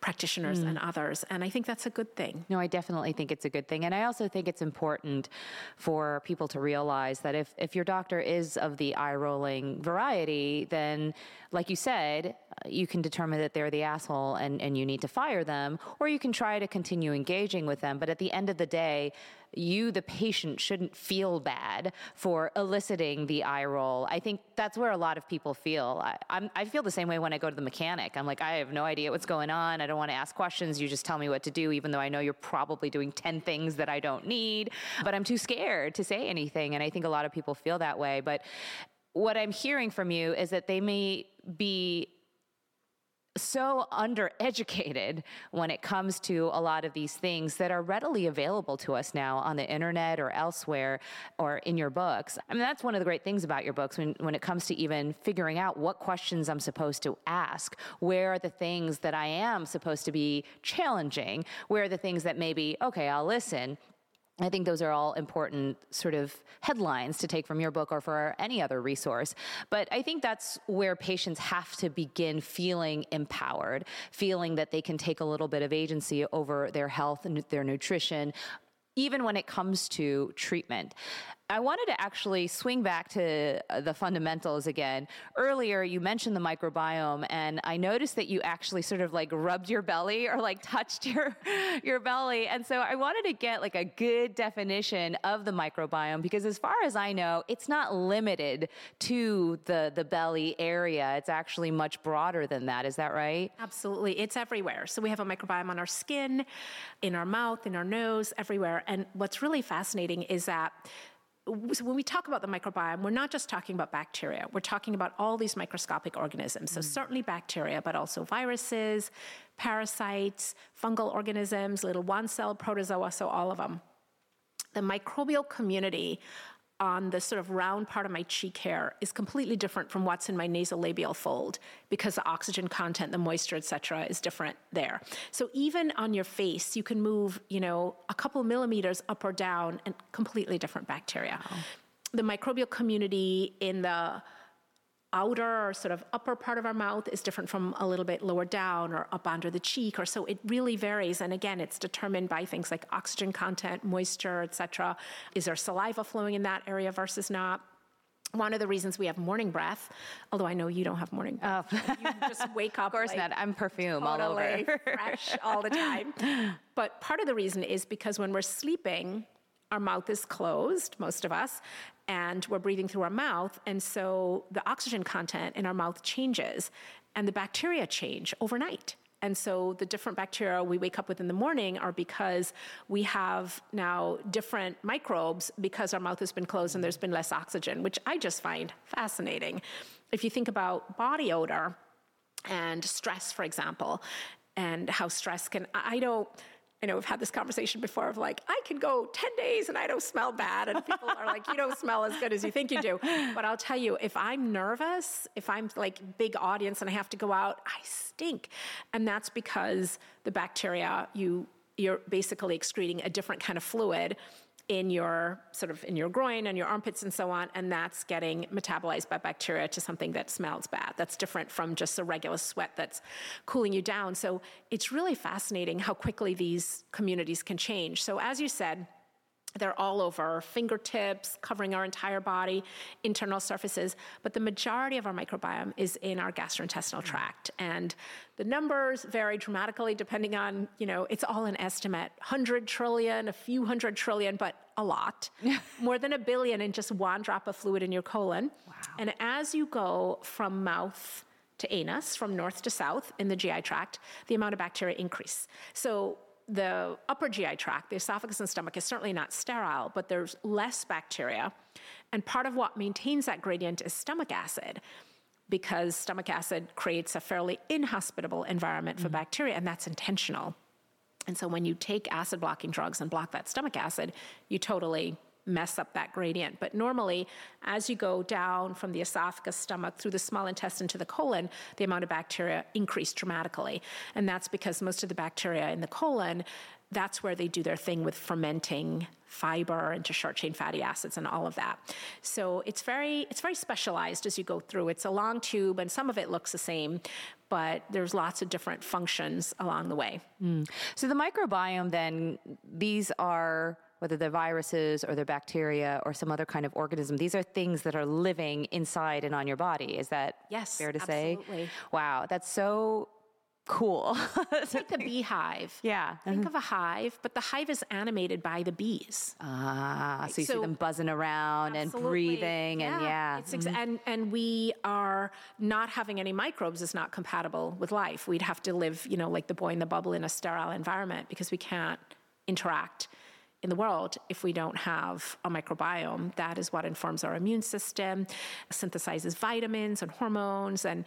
practitioners mm. and others. And I think that's a good thing. No, I definitely think it's a good thing. And I also think it's important for people to realize that if, if your doctor is of the eye rolling variety, then, like you said, you can determine that they're the asshole and, and you need to fire them, or you can try to continue engaging with them. But at the end of the day, you, the patient, shouldn't feel bad for eliciting the eye roll. I think that's where a lot of people feel. I, I feel the same way when I go to the mechanic. I'm like, I have no idea what's going on. I don't want to ask questions. You just tell me what to do, even though I know you're probably doing 10 things that I don't need. But I'm too scared to say anything. And I think a lot of people feel that way. But what I'm hearing from you is that they may be so undereducated when it comes to a lot of these things that are readily available to us now on the internet or elsewhere or in your books. I mean, that's one of the great things about your books when, when it comes to even figuring out what questions I'm supposed to ask. Where are the things that I am supposed to be challenging? Where are the things that maybe, okay, I'll listen, I think those are all important sort of headlines to take from your book or for any other resource. But I think that's where patients have to begin feeling empowered, feeling that they can take a little bit of agency over their health and their nutrition, even when it comes to treatment. I wanted to actually swing back to uh, the fundamentals again. Earlier, you mentioned the microbiome, and I noticed that you actually sort of like rubbed your belly or like touched your your belly. And so I wanted to get like a good definition of the microbiome because, as far as I know, it's not limited to the the belly area. It's actually much broader than that. Is that right? Absolutely, it's everywhere. So we have a microbiome on our skin, in our mouth, in our nose, everywhere. And what's really fascinating is that so when we talk about the microbiome, we're not just talking about bacteria. We're talking about all these microscopic organisms. So mm. certainly bacteria, but also viruses, parasites, fungal organisms, little one-cell protozoa, so all of them. The microbial community on the sort of round part of my cheek hair is completely different from what's in my nasolabial fold because the oxygen content, the moisture, et cetera, is different there. So even on your face, you can move, you know, a couple millimeters up or down and completely different bacteria. Wow. The microbial community in the outer or sort of upper part of our mouth is different from a little bit lower down or up under the cheek or so it really varies and again it's determined by things like oxygen content moisture etc is there saliva flowing in that area versus not one of the reasons we have morning breath, although I know you don't have morning breath, oh. you just wake up. of course like, not. I'm perfume totally all over, fresh all the time. But part of the reason is because when we're sleeping, our mouth is closed, most of us, and we're breathing through our mouth. And so the oxygen content in our mouth changes and the bacteria change overnight. And so the different bacteria we wake up with in the morning are because we have now different microbes because our mouth has been closed and there's been less oxygen, which I just find fascinating. If you think about body odor and stress, for example, and how stress can, I don't I know we've had this conversation before of like, I can go 10 days and I don't smell bad. And people are like, you don't smell as good as you think you do. But I'll tell you, if I'm nervous, if I'm like big audience and I have to go out, I stink. And that's because the bacteria, you, you're basically excreting a different kind of fluid in your sort of in your groin and your armpits and so on and that's getting metabolized by bacteria to something that smells bad. That's different from just a regular sweat that's cooling you down. So it's really fascinating how quickly these communities can change. So as you said they're all over our fingertips, covering our entire body, internal surfaces. But the majority of our microbiome is in our gastrointestinal mm. tract. And the numbers vary dramatically depending on, you know, it's all an estimate 100 trillion, a few hundred trillion, but a lot. More than a billion in just one drop of fluid in your colon. Wow. And as you go from mouth, to anus from north to south in the GI tract, the amount of bacteria increase. So the upper GI tract, the esophagus and stomach, is certainly not sterile, but there's less bacteria. And part of what maintains that gradient is stomach acid, because stomach acid creates a fairly inhospitable environment for mm-hmm. bacteria, and that's intentional. And so when you take acid blocking drugs and block that stomach acid, you totally mess up that gradient. But normally, as you go down from the esophagus, stomach, through the small intestine to the colon, the amount of bacteria increase dramatically. And that's because most of the bacteria in the colon, that's where they do their thing with fermenting fiber into short chain fatty acids and all of that. So it's very it's very specialized as you go through. It's a long tube and some of it looks the same, but there's lots of different functions along the way. Mm. So the microbiome then these are whether they're viruses or they're bacteria or some other kind of organism. These are things that are living inside and on your body. Is that yes, fair to absolutely. say? Wow, that's so cool. it's like the beehive. Yeah. Think mm-hmm. of a hive, but the hive is animated by the bees. Ah, so you so, see them buzzing around absolutely. and breathing yeah. and yeah. Ex- mm-hmm. and and we are not having any microbes is not compatible with life. We'd have to live, you know, like the boy in the bubble in a sterile environment because we can't interact in the world if we don't have a microbiome. That is what informs our immune system, synthesizes vitamins and hormones, and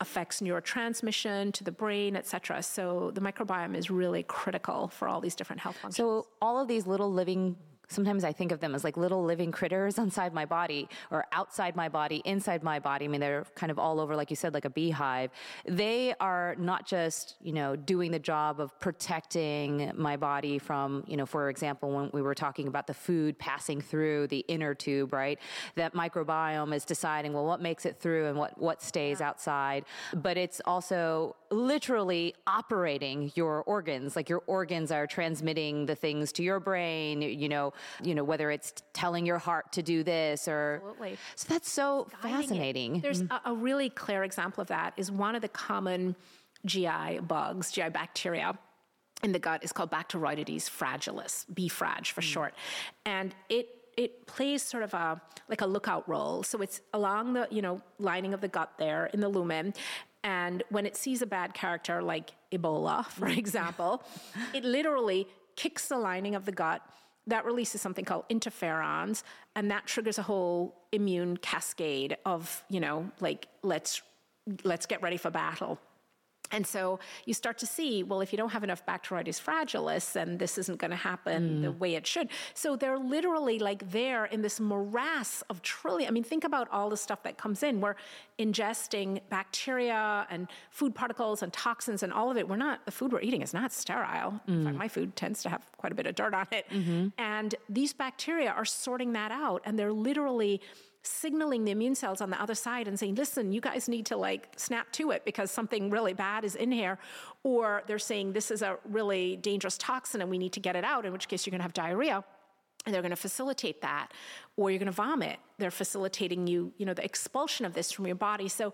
affects neurotransmission to the brain, et cetera. So the microbiome is really critical for all these different health functions. So all of these little living sometimes I think of them as like little living critters inside my body or outside my body, inside my body. I mean, they're kind of all over, like you said, like a beehive. They are not just, you know, doing the job of protecting my body from, you know, for example, when we were talking about the food passing through the inner tube, right? That microbiome is deciding, well, what makes it through and what, what stays yeah. outside. But it's also literally operating your organs like your organs are transmitting the things to your brain you know you know whether it's telling your heart to do this or Absolutely. so that's so fascinating it. there's mm-hmm. a, a really clear example of that is one of the common gi bugs gi bacteria in the gut is called Bacteroides fragilis, B frag for mm. short. And it it plays sort of a like a lookout role. So it's along the you know lining of the gut there in the lumen, and when it sees a bad character like Ebola, for example, it literally kicks the lining of the gut. That releases something called interferons, and that triggers a whole immune cascade of, you know, like let's let's get ready for battle. And so you start to see, well, if you don't have enough Bacteroides fragilis, then this isn't going to happen mm. the way it should. So they're literally like there in this morass of trillion. I mean, think about all the stuff that comes in. We're ingesting bacteria and food particles and toxins and all of it. We're not, the food we're eating is not sterile. Mm. In fact, mm. my food tends to have quite a bit of dirt on it. Mm-hmm. And these bacteria are sorting that out and they're literally signaling the immune cells on the other side and saying, listen, you guys need to like snap to it because something really bad is in here. Or they're saying, this is a really dangerous toxin and we need to get it out, in which case you're going to have diarrhea. And they're going to facilitate that or you're going to vomit they're facilitating you you know the expulsion of this from your body so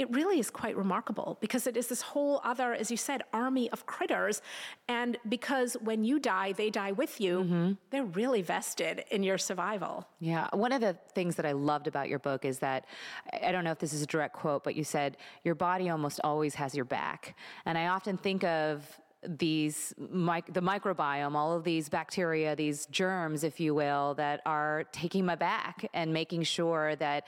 it really is quite remarkable because it is this whole other as you said army of critters. And because when you die they die with you mm-hmm. they're really vested in your survival. Yeah. One of the things that i loved about your book is that i don't know if this is a direct quote but you said your body almost always has your back. And i often think of these the microbiome, all of these bacteria, these germs, if you will, that are taking my back and making sure that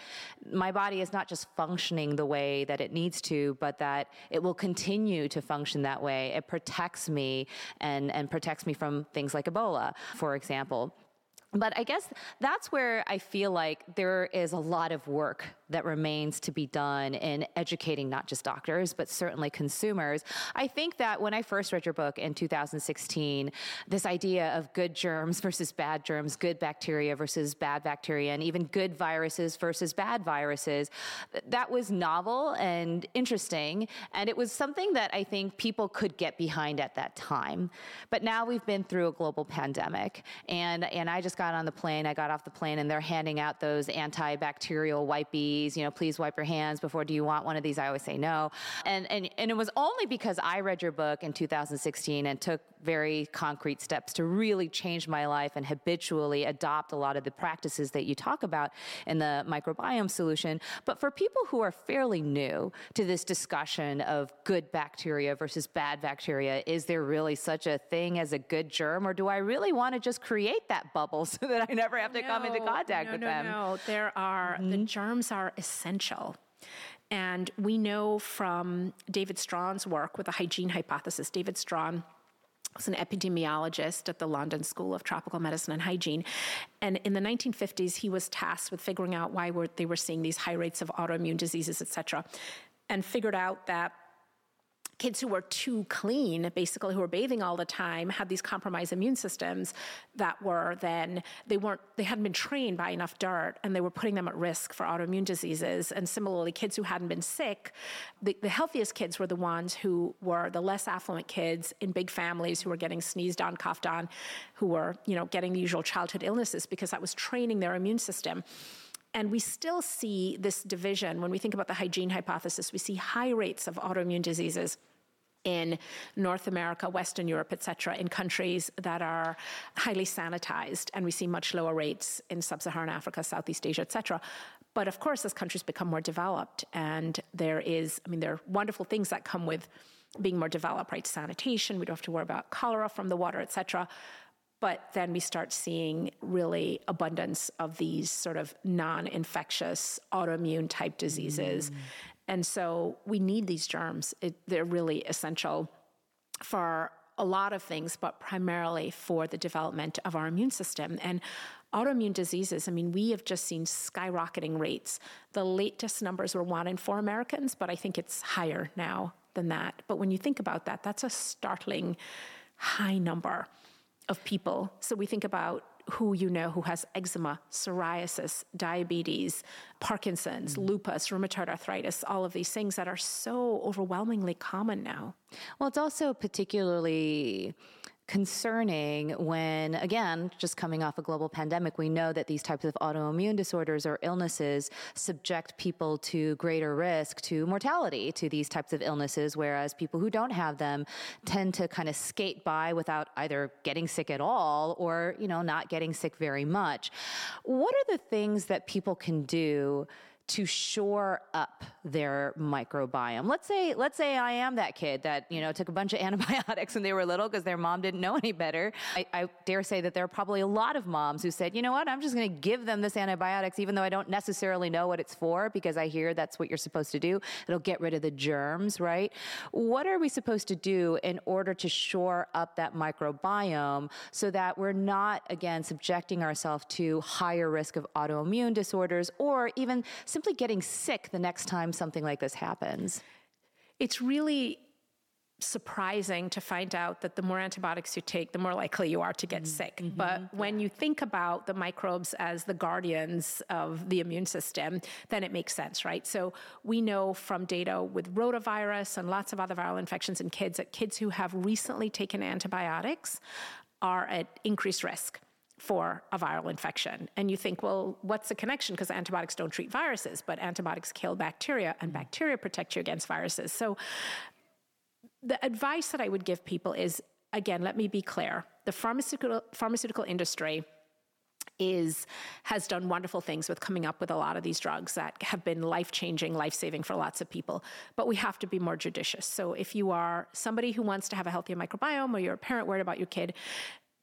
my body is not just functioning the way that it needs to, but that it will continue to function that way. It protects me and, and protects me from things like Ebola, for example. But I guess that's where I feel like there is a lot of work that remains to be done in educating not just doctors, but certainly consumers. I think that when I first read your book in 2016, this idea of good germs versus bad germs, good bacteria versus bad bacteria, and even good viruses versus bad viruses, that was novel and interesting. And it was something that I think people could get behind at that time. But now we've been through a global pandemic, and, and I just got on the plane, I got off the plane, and they're handing out those antibacterial wipes you know, please wipe your hands before, do you want one of these? I always say no. And, and, and it was only because I read your book in 2016 and took very concrete steps to really change my life and habitually adopt a lot of the practices that you talk about in the microbiome solution. But for people who are fairly new to this discussion of good bacteria versus bad bacteria, is there really such a thing as a good germ, or do I really want to just create that bubble so that I never have to no, come into contact no, with no, them? No, there are mm-hmm. the germs are essential. And we know from David Strachan's work with the hygiene hypothesis, David Strachan was an epidemiologist at the London School of Tropical Medicine and Hygiene. And in the 1950s, he was tasked with figuring out why they were seeing these high rates of autoimmune diseases, et cetera, and figured out that kids who were too clean, basically who were bathing all the time, had these compromised immune systems that were then they weren't they hadn't been trained by enough dirt, and they were putting them at risk for autoimmune diseases. And similarly, kids who hadn't been sick, the, the healthiest kids were the ones who were the less affluent kids in big families who were getting sneezed on, coughed on, who were you know getting the usual childhood illnesses because that was training their immune system. And we still see this division when we think about the hygiene hypothesis. We see high rates of autoimmune diseases in North America, Western Europe, et cetera, in countries that are highly sanitized. And we see much lower rates in sub Saharan Africa, Southeast Asia, et cetera. But of course, as countries become more developed, and there is, I mean, there are wonderful things that come with being more developed, right? Sanitation, we don't have to worry about cholera from the water, et cetera. But then we start seeing really abundance of these sort of non infectious autoimmune type diseases. Mm. And so we need these germs. It, they're really essential for a lot of things, but primarily for the development of our immune system. And autoimmune diseases, I mean, we have just seen skyrocketing rates. The latest numbers were one in four Americans, but I think it's higher now than that. But when you think about that, that's a startling high number of people. So we think about who you know who has eczema, psoriasis, diabetes, Parkinson's, mm. lupus, rheumatoid arthritis, all of these things that are so overwhelmingly common now. Well, it's also particularly concerning when, again, just coming off a global pandemic, we know that these types of autoimmune disorders or illnesses subject people to greater risk to mortality to these types of illnesses, whereas people who don't have them tend to kind of skate by without either getting sick at all or, you know, not getting sick very much. What are the things that people can do? To shore up their microbiome. Let's say let's say I am that kid that you know took a bunch of antibiotics when they were little because their mom didn't know any better. I, I, dare say that there are probably a lot of moms who said, you know what, I'm just going to give them this antibiotics even though I don't necessarily know what it's for because I hear that's what you're supposed to do. It'll get rid of the germs, right? What are we supposed to do in order to shore up that microbiome so that we're not again subjecting ourselves to higher risk of autoimmune disorders or even simply getting sick the next time something like this happens? It's really surprising to find out that the more antibiotics you take, the more likely you are to get mm-hmm. sick. Mm-hmm. But when you think about the microbes as the guardians of the immune system, then it makes sense, right? So we know from data with rotavirus and lots of other viral infections in kids that kids who have recently taken antibiotics are at increased risk for a viral infection. And you think, well, what's the connection? Because antibiotics don't treat viruses, but antibiotics kill bacteria, and mm-hmm. bacteria protect you against viruses. So the advice that I would give people is again, let me be clear the pharmaceutical, pharmaceutical industry is has done wonderful things with coming up with a lot of these drugs that have been life-changing life-saving for lots of people but we have to be more judicious so if you are somebody who wants to have a healthier microbiome or you're a parent worried about your kid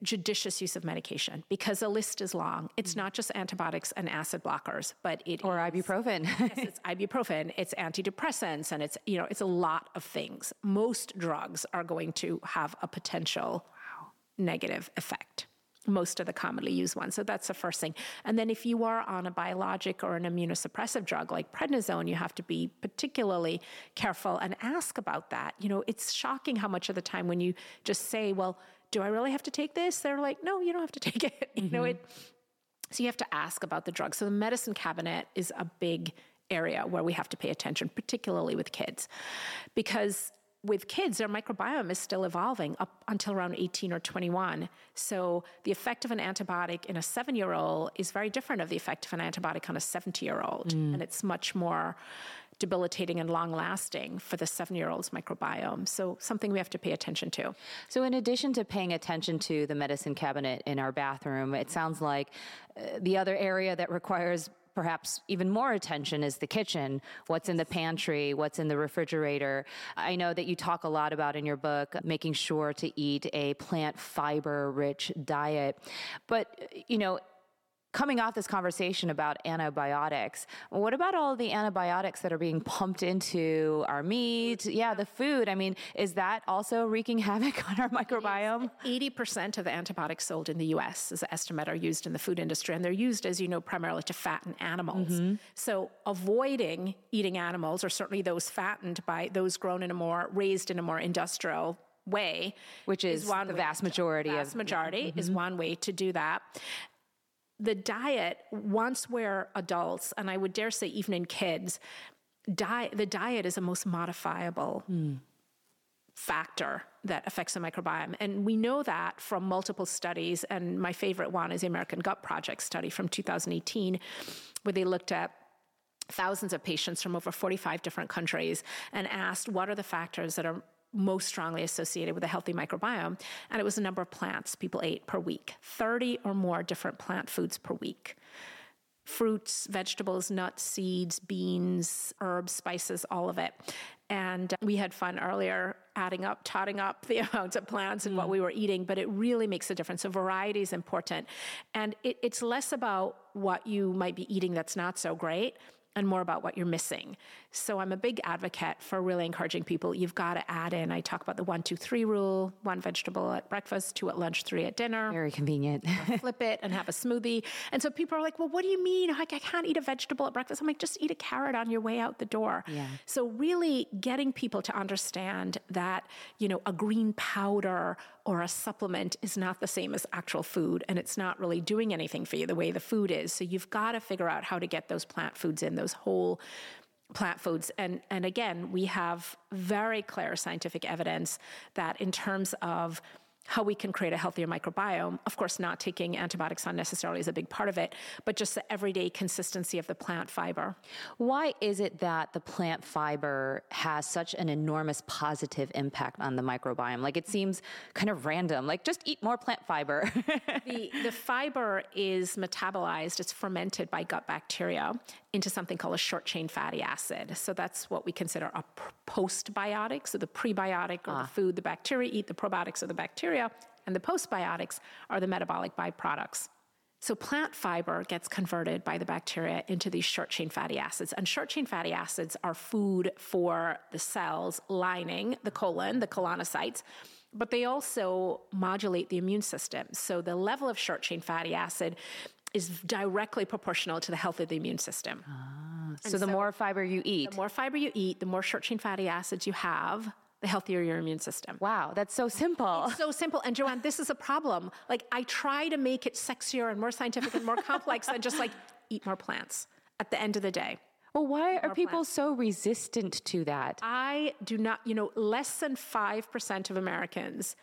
judicious use of medication because the list is long. It's not just antibiotics and acid blockers, but it or is, ibuprofen. yes, it's ibuprofen, it's antidepressants, and it's you know it's a lot of things. Most drugs are going to have a potential wow. negative effect. Most of the commonly used ones. So that's the first thing. And then if you are on a biologic or an immunosuppressive drug like prednisone, you have to be particularly careful and ask about that. You know, it's shocking how much of the time when you just say, well, do I really have to take this? They're like, no, you don't have to take it. Mm-hmm. You know, it. So you have to ask about the drug. So the medicine cabinet is a big area where we have to pay attention, particularly with kids, because with kids, their microbiome is still evolving up until around 18 or 21. So the effect of an antibiotic in a seven year old is very different of the effect of an antibiotic on a 70 year old. Mm. And it's much more debilitating and long lasting for the seven year old's microbiome. So, something we have to pay attention to. So, in addition to paying attention to the medicine cabinet in our bathroom, it sounds like uh, the other area that requires perhaps even more attention is the kitchen. What's in the pantry? What's in the refrigerator? I know that you talk a lot about in your book making sure to eat a plant fiber rich diet. But you know coming off this conversation about antibiotics, what about all the antibiotics that are being pumped into our meat? Yeah, the food. I mean, is that also wreaking havoc on our microbiome? 80% of the antibiotics sold in the US, as an estimate, are used in the food industry, and they're used, as you know, primarily to fatten animals. Mm-hmm. So avoiding eating animals, or certainly those fattened by those grown in a more, raised in a more industrial way, which is, is one the vast majority to, vast of majority mm-hmm. is one way to do that the diet, once we're adults, and I would dare say even in kids, diet, the diet is a most modifiable mm. factor that affects the microbiome. And we know that from multiple studies. And my favorite one is the American Gut Project study from 2018, where they looked at thousands of patients from over 45 different countries and asked what are the factors that are most strongly associated with a healthy microbiome. And it was the number of plants people ate per week 30 or more different plant foods per week. Fruits, vegetables, nuts, seeds, beans, herbs, spices, all of it. And we had fun earlier adding up, totting up the amounts of plants and mm. what we were eating, but it really makes a difference. So, variety is important. And it, it's less about what you might be eating that's not so great and more about what you're missing. So I'm a big advocate for really encouraging people. You've got to add in. I talk about the one, two, three rule: one vegetable at breakfast, two at lunch, three at dinner. Very convenient. flip it and have a smoothie. And so people are like, "Well, what do you mean? I can't eat a vegetable at breakfast." I'm like, "Just eat a carrot on your way out the door." Yeah. So really getting people to understand that you know a green powder or a supplement is not the same as actual food, and it's not really doing anything for you the way the food is. So you've got to figure out how to get those plant foods in, those whole plant foods. And, and again, we have very clear scientific evidence that in terms of how we can create a healthier microbiome. Of course, not taking antibiotics unnecessarily is a big part of it, but just the everyday consistency of the plant fiber. Why is it that the plant fiber has such an enormous positive impact on the microbiome? Like it seems kind of random, like just eat more plant fiber. the, the fiber is metabolized, it's fermented by gut bacteria into something called a short chain fatty acid. So that's what we consider a postbiotic. So the prebiotic or ah. the food the bacteria eat, the probiotics are the bacteria, and the postbiotics are the metabolic byproducts. So plant fiber gets converted by the bacteria into these short chain fatty acids. And short chain fatty acids are food for the cells lining the colon, the colonocytes, but they also modulate the immune system. So the level of short chain fatty acid is directly proportional to the health of the immune system. Ah, so the so more fiber you eat, the more fiber you eat, the more short chain fatty acids you have, the healthier your immune system. Wow, that's so simple. It's so simple. And Joanne, this is a problem. Like I try to make it sexier and more scientific and more complex than just like eat more plants at the end of the day. Well, why are people plants. so resistant to that? I do not, you know, less than 5% of Americans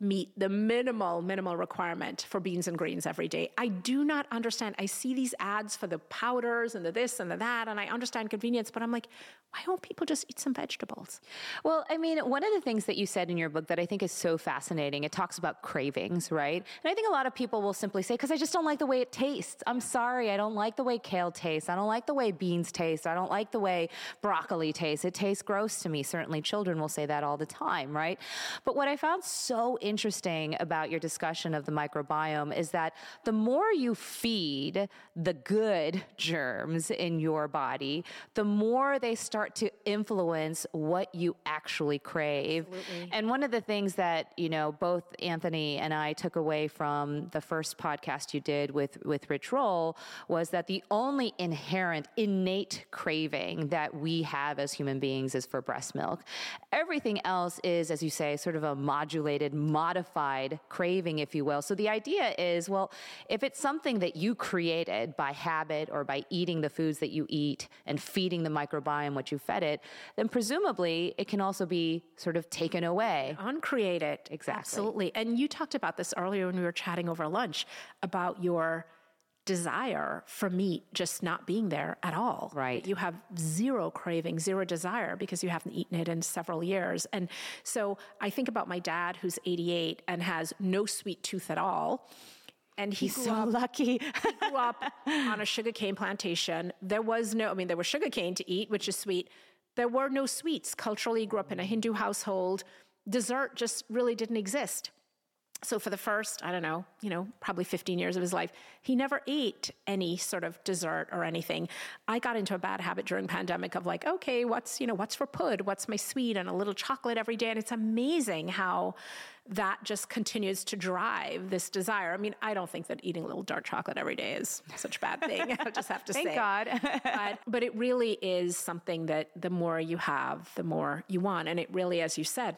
meet the minimal, minimal requirement for beans and greens every day. I do not understand. I see these ads for the powders and the this and the that, and I understand convenience, but I'm like, why don't people just eat some vegetables? Well, I mean, one of the things that you said in your book that I think is so fascinating, it talks about cravings, right? And I think a lot of people will simply say, because I just don't like the way it tastes. I'm sorry, I don't like the way kale tastes. I don't like the way beans taste. I don't like the way broccoli tastes. It tastes gross to me. Certainly, children will say that all the time, right? But what I found so interesting about your discussion of the microbiome is that the more you feed the good germs in your body, the more they start to influence what you actually crave. Absolutely. And one of the things that, you know, both Anthony and I took away from the first podcast you did with, with Rich Roll was that the only inherent, innate craving that we have as human beings is for breast milk. Everything else is, as you say, sort of a modulated, modified craving, if you will. So the idea is, well, if it's something that you created by habit or by eating the foods that you eat and feeding the microbiome what you fed it, then presumably it can also be sort of taken away. Uncreate it. Exactly. Absolutely. And you talked about this earlier when we were chatting over lunch about your desire for meat just not being there at all. Right. You have zero craving, zero desire because you haven't eaten it in several years. And so I think about my dad who's 88 and has no sweet tooth at all and he he's so up, lucky. he grew up on a sugarcane plantation. There was no, I mean, there was sugarcane to eat, which is sweet. There were no sweets. Culturally, grew up in a Hindu household. Dessert just really didn't exist. So for the first, I don't know, you know, probably 15 years of his life, he never ate any sort of dessert or anything. I got into a bad habit during pandemic of like, okay, what's, you know, what's for pud? What's my sweet? And a little chocolate every day. And it's amazing how that just continues to drive this desire. I mean, I don't think that eating a little dark chocolate every day is such a bad thing. I just have to Thank say. Thank God. but, but it really is something that the more you have, the more you want. And it really, as you said,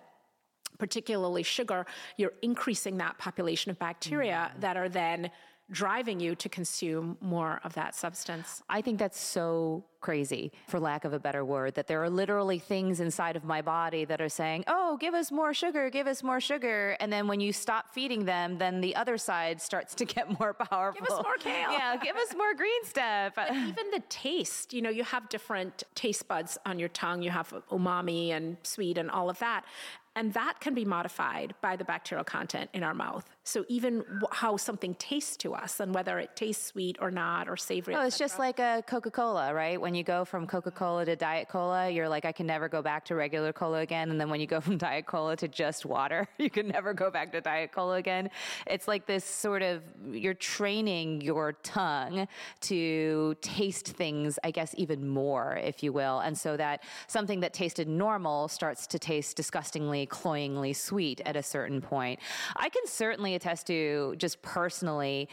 particularly sugar, you're increasing that population of bacteria mm-hmm. that are then driving you to consume more of that substance. I think that's so crazy, for lack of a better word, that there are literally things inside of my body that are saying, oh, give us more sugar, give us more sugar. And then when you stop feeding them, then the other side starts to get more powerful. Give us more kale. Yeah, give us more green stuff. But even the taste, you know, you have different taste buds on your tongue. You have umami and sweet and all of that. And that can be modified by the bacterial content in our mouth. So even w- how something tastes to us and whether it tastes sweet or not or savory. Oh, it's just like a Coca-Cola, right? When you go from Coca-Cola to Diet Cola, you're like, I can never go back to regular cola again. And then when you go from Diet Cola to just water, you can never go back to Diet Cola again. It's like this sort of, you're training your tongue to taste things, I guess, even more, if you will. And so that something that tasted normal starts to taste disgustingly cloyingly sweet at a certain point. I can certainly attest to just personally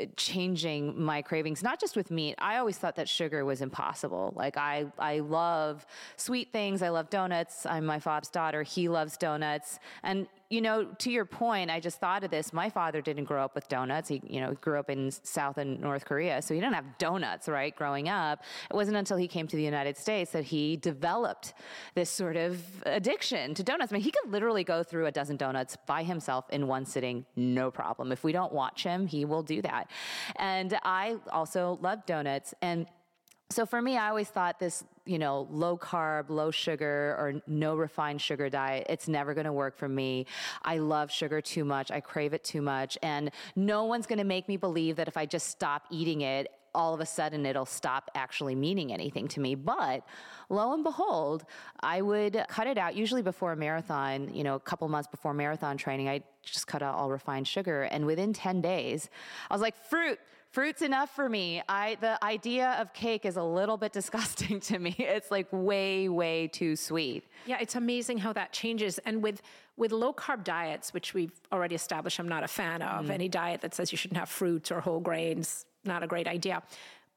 uh, changing my cravings not just with meat. I always thought that sugar was impossible. Like i i love sweet things. I love donuts. I'm my father's daughter. He loves donuts. And you know, to your point, I just thought of this. My father didn't grow up with donuts. He, you know, grew up in South and North Korea, so he didn't have donuts, right, growing up. It wasn't until he came to the United States that he developed this sort of addiction to donuts. I mean, he could literally go through a dozen donuts by himself in one sitting, no problem. If we don't watch him, he will do that. And I also love donuts. And so for me, I always thought this, you know, low carb, low sugar, or no refined sugar diet, it's never going to work for me. I love sugar too much. I crave it too much. And no one's going to make me believe that if I just stop eating it, all of a sudden it'll stop actually meaning anything to me. But lo and behold, I would cut it out usually before a marathon, you know, a couple months before marathon training. I just cut out all refined sugar. And within 10 days, I was like, fruit, fruit's enough for me. I the idea of cake is a little bit disgusting to me. It's like way way too sweet. Yeah, it's amazing how that changes and with with low carb diets, which we've already established I'm not a fan of. Mm. Any diet that says you shouldn't have fruits or whole grains, not a great idea.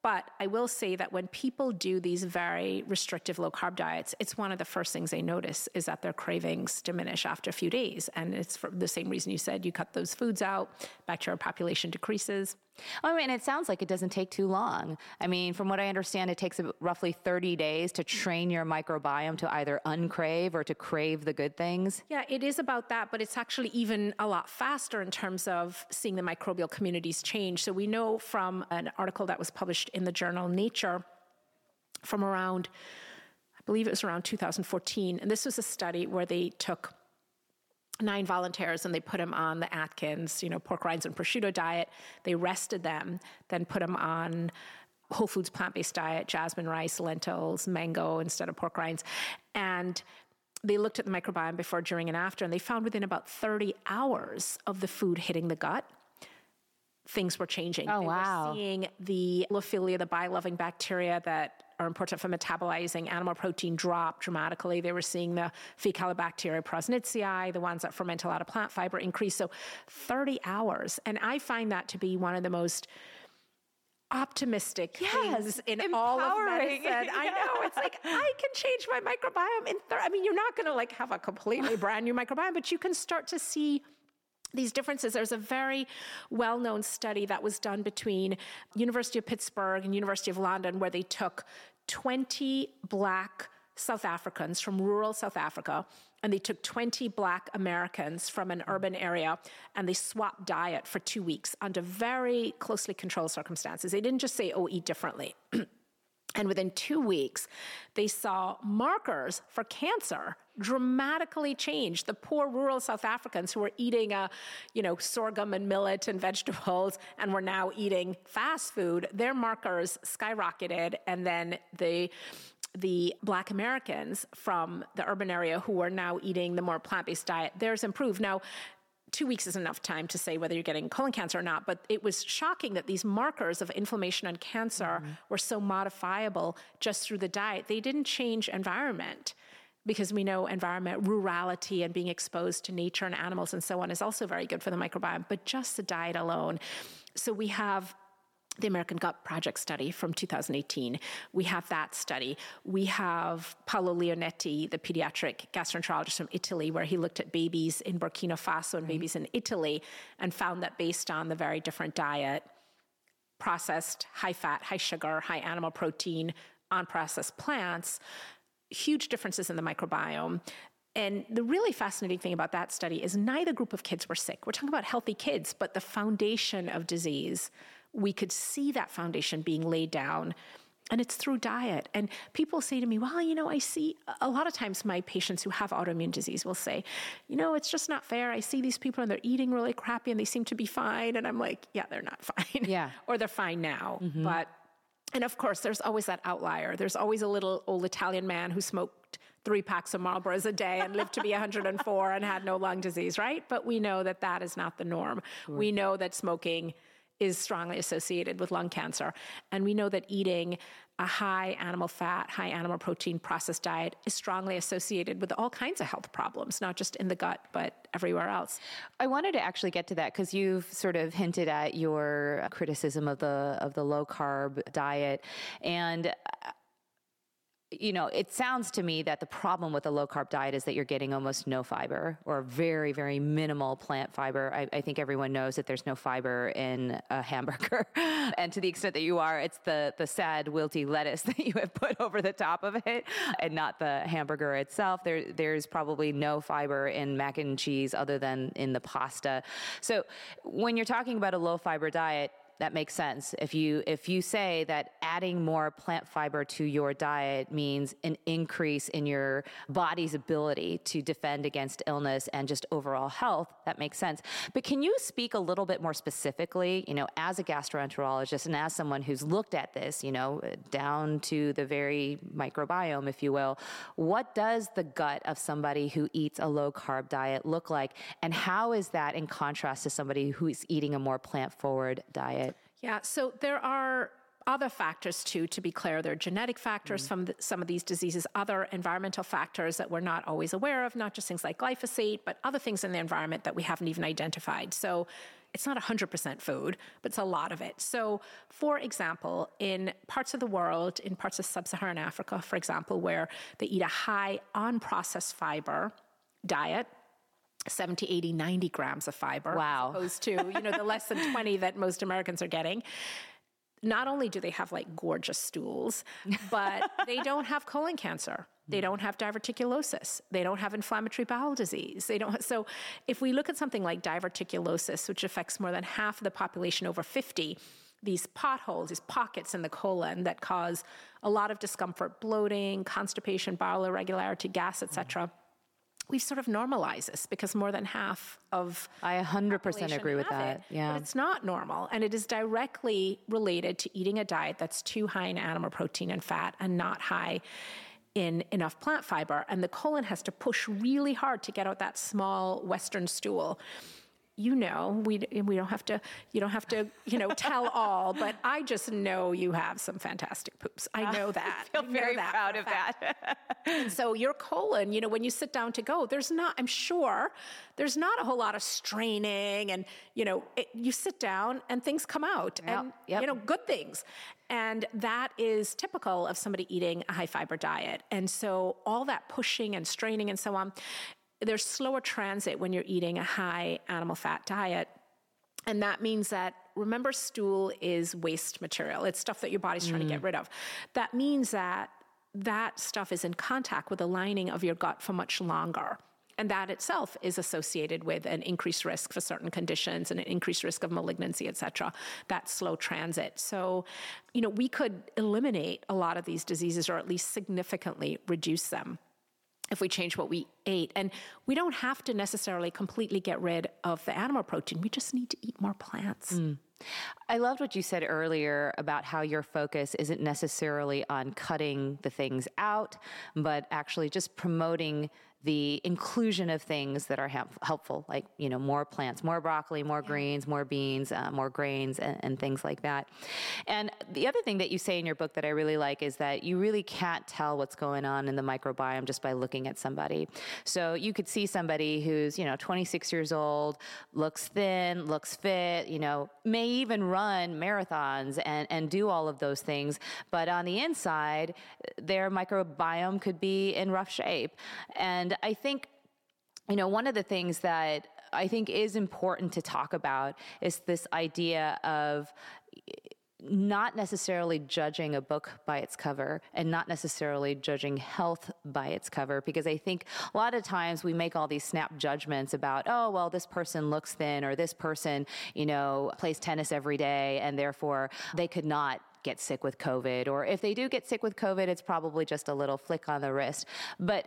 But I will say that when people do these very restrictive low carb diets, it's one of the first things they notice is that their cravings diminish after a few days. And it's for the same reason you said you cut those foods out, bacterial population decreases. Oh, I mean, it sounds like it doesn't take too long. I mean, from what I understand, it takes roughly 30 days to train your microbiome to either uncrave or to crave the good things. Yeah, it is about that, but it's actually even a lot faster in terms of seeing the microbial communities change. So we know from an article that was published in the journal Nature from around, I believe it was around 2014, and this was a study where they took nine volunteers and they put them on the Atkins, you know, pork rinds and prosciutto diet. They rested them, then put them on whole foods plant-based diet, jasmine rice, lentils, mango instead of pork rinds. And they looked at the microbiome before, during, and after, and they found within about 30 hours of the food hitting the gut, things were changing. Oh, they wow. were seeing the Bilophila, the bile-loving bacteria that are important for metabolizing animal protein drop dramatically. They were seeing the Faecalibacterium prausnitzii, the ones that ferment a lot of plant fiber, increase. So 30 hours. And I find that to be one of the most optimistic Yes, things in empowering. all of medicine. I know. It's like I can change my microbiome in thir- I mean, you're not going to like have a completely brand new microbiome, but you can start to see these differences there's a very well-known study that was done between university of pittsburgh and university of london where they took 20 black south africans from rural south africa and they took 20 black americans from an urban area and they swapped diet for two weeks under very closely controlled circumstances. They didn't just say oh eat differently And within two weeks, they saw markers for cancer dramatically change. The poor rural South Africans who were eating, uh, you know, sorghum and millet and vegetables, and were now eating fast food, their markers skyrocketed. And then the the Black Americans from the urban area who are now eating the more plant based diet, theirs improved. Now, two weeks is enough time to say whether you're getting colon cancer or not, but it was shocking that these markers of inflammation and cancer mm-hmm. were so modifiable just through the diet. They didn't change environment because we know environment, rurality, and being exposed to nature and animals and so on is also very good for the microbiome, but just the diet alone. So we have the American Gut Project study from 2018. We have that study. We have Paolo Lionetti, the pediatric gastroenterologist from Italy, where he looked at babies in Burkina Faso and mm-hmm. babies in Italy and found that based on the very different diet, processed, high fat, high sugar, high animal protein, unprocessed plants, huge differences in the microbiome. And the really fascinating thing about that study is neither group of kids were sick. We're talking about healthy kids, but the foundation of disease we could see that foundation being laid down. And it's through diet. And people say to me, well, you know, I see a lot of times my patients who have autoimmune disease will say, you know, it's just not fair. I see these people and they're eating really crappy and they seem to be fine. And I'm like, yeah, they're not fine. Yeah. or they're fine now. Mm-hmm. But, and of course, there's always that outlier. There's always a little old Italian man who smoked three packs of Marlboros a day and lived to be 104 and had no lung disease, right? But we know that that is not the norm. Sure. We know that smoking is strongly associated with lung cancer. And we know that eating a high animal fat, high animal protein processed diet is strongly associated with all kinds of health problems, not just in the gut, but everywhere else. I wanted to actually get to that because you've sort of hinted at your criticism of the of the low carb diet. And uh, you know, it sounds to me that the problem with a low carb diet is that you're getting almost no fiber or very, very minimal plant fiber. I, I, think everyone knows that there's no fiber in a hamburger. and to the extent that you are, it's the, the sad, wilty lettuce that you have put over the top of it and not the hamburger itself. There, there's probably no fiber in mac and cheese other than in the pasta. So when you're talking about a low fiber diet, that makes sense. If you if you say that adding more plant fiber to your diet means an increase in your body's ability to defend against illness and just overall health, that makes sense. But can you speak a little bit more specifically, you know, as a gastroenterologist and as someone who's looked at this, you know, down to the very microbiome, if you will, what does the gut of somebody who eats a low carb diet look like and how is that in contrast to somebody who's eating a more plant forward diet? Yeah, so there are other factors too, to be clear. There are genetic factors mm. from the, some of these diseases, other environmental factors that we're not always aware of, not just things like glyphosate, but other things in the environment that we haven't even identified. So it's not 100% food, but it's a lot of it. So, for example, in parts of the world, in parts of sub Saharan Africa, for example, where they eat a high unprocessed fiber diet, 70, 80, 90 grams of fiber. Wow. As opposed to, you know, the less than 20 that most Americans are getting. Not only do they have like gorgeous stools, but they don't have colon cancer. They don't have diverticulosis. They don't have inflammatory bowel disease. They don't. So, if we look at something like diverticulosis, which affects more than half of the population over 50, these potholes, these pockets in the colon that cause a lot of discomfort, bloating, constipation, bowel irregularity, gas, etc. We've sort of normalized this because more than half of I 100% agree with that. It, yeah. But it's not normal. And it is directly related to eating a diet that's too high in animal protein and fat and not high in enough plant fiber. And the colon has to push really hard to get out that small Western stool you know, we we don't have to you don't have to you know tell all, but I just know you have some fantastic poops. I oh, know that. I feel I very that proud of that. so your colon, you know, when you sit down to go, there's not. I'm sure there's not a whole lot of straining, and you know, it, you sit down and things come out, Yep, and yep. you know, good things. And that is typical of somebody eating a high fiber diet. And so all that pushing and straining and so on, there's slower transit when you're eating a high animal fat diet. And that means that, remember, stool is waste material. It's stuff that your body's trying to get mm. rid of. That means that that stuff is in contact with the lining of your gut for much longer. And that itself is associated with an increased risk for certain conditions and an increased risk of malignancy, et cetera, that slow transit. So, you know, we could eliminate a lot of these diseases or at least significantly reduce them if we change what we ate. And we don't have to necessarily completely get rid of the animal protein. We just need to eat more plants. Mm. I loved what you said earlier about how your focus isn't necessarily on cutting the things out, but actually just promoting the inclusion of things that are helpful, like you know more plants, more broccoli, more greens, more beans, uh, more grains, and, and, things like that. And the other thing that you say in your book that I really like is that you really can't tell what's going on in the microbiome just by looking at somebody. So you could see somebody who's you know 26 years old, looks thin, looks fit, you know, may even run marathons and and do all of those things, but on the inside, their microbiome could be in rough shape and I think, you know, one of the things that I think is important to talk about is this idea of not necessarily judging a book by its cover and not necessarily judging health by its cover because I think a lot of times we make all these snap judgments about oh well this person looks thin or this person you know plays tennis every day and therefore they could not get sick with COVID or if they do get sick with COVID it's probably just a little flick on the wrist but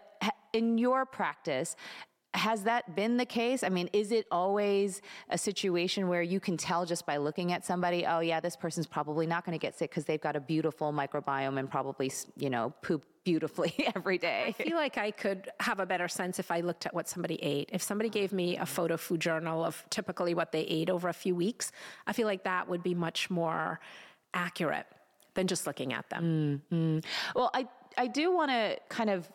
in your practice, has that been the case? I mean, is it always a situation where you can tell just by looking at somebody, oh, yeah, this person's probably not going to get sick because they've got a beautiful microbiome and probably, you know, poop beautifully every day? I feel like I could have a better sense if I looked at what somebody ate. If somebody uh-huh. gave me a photo food journal of typically what they ate over a few weeks, I feel like that would be much more accurate than just looking at them. Mm-hmm. Well, I, I do want to kind of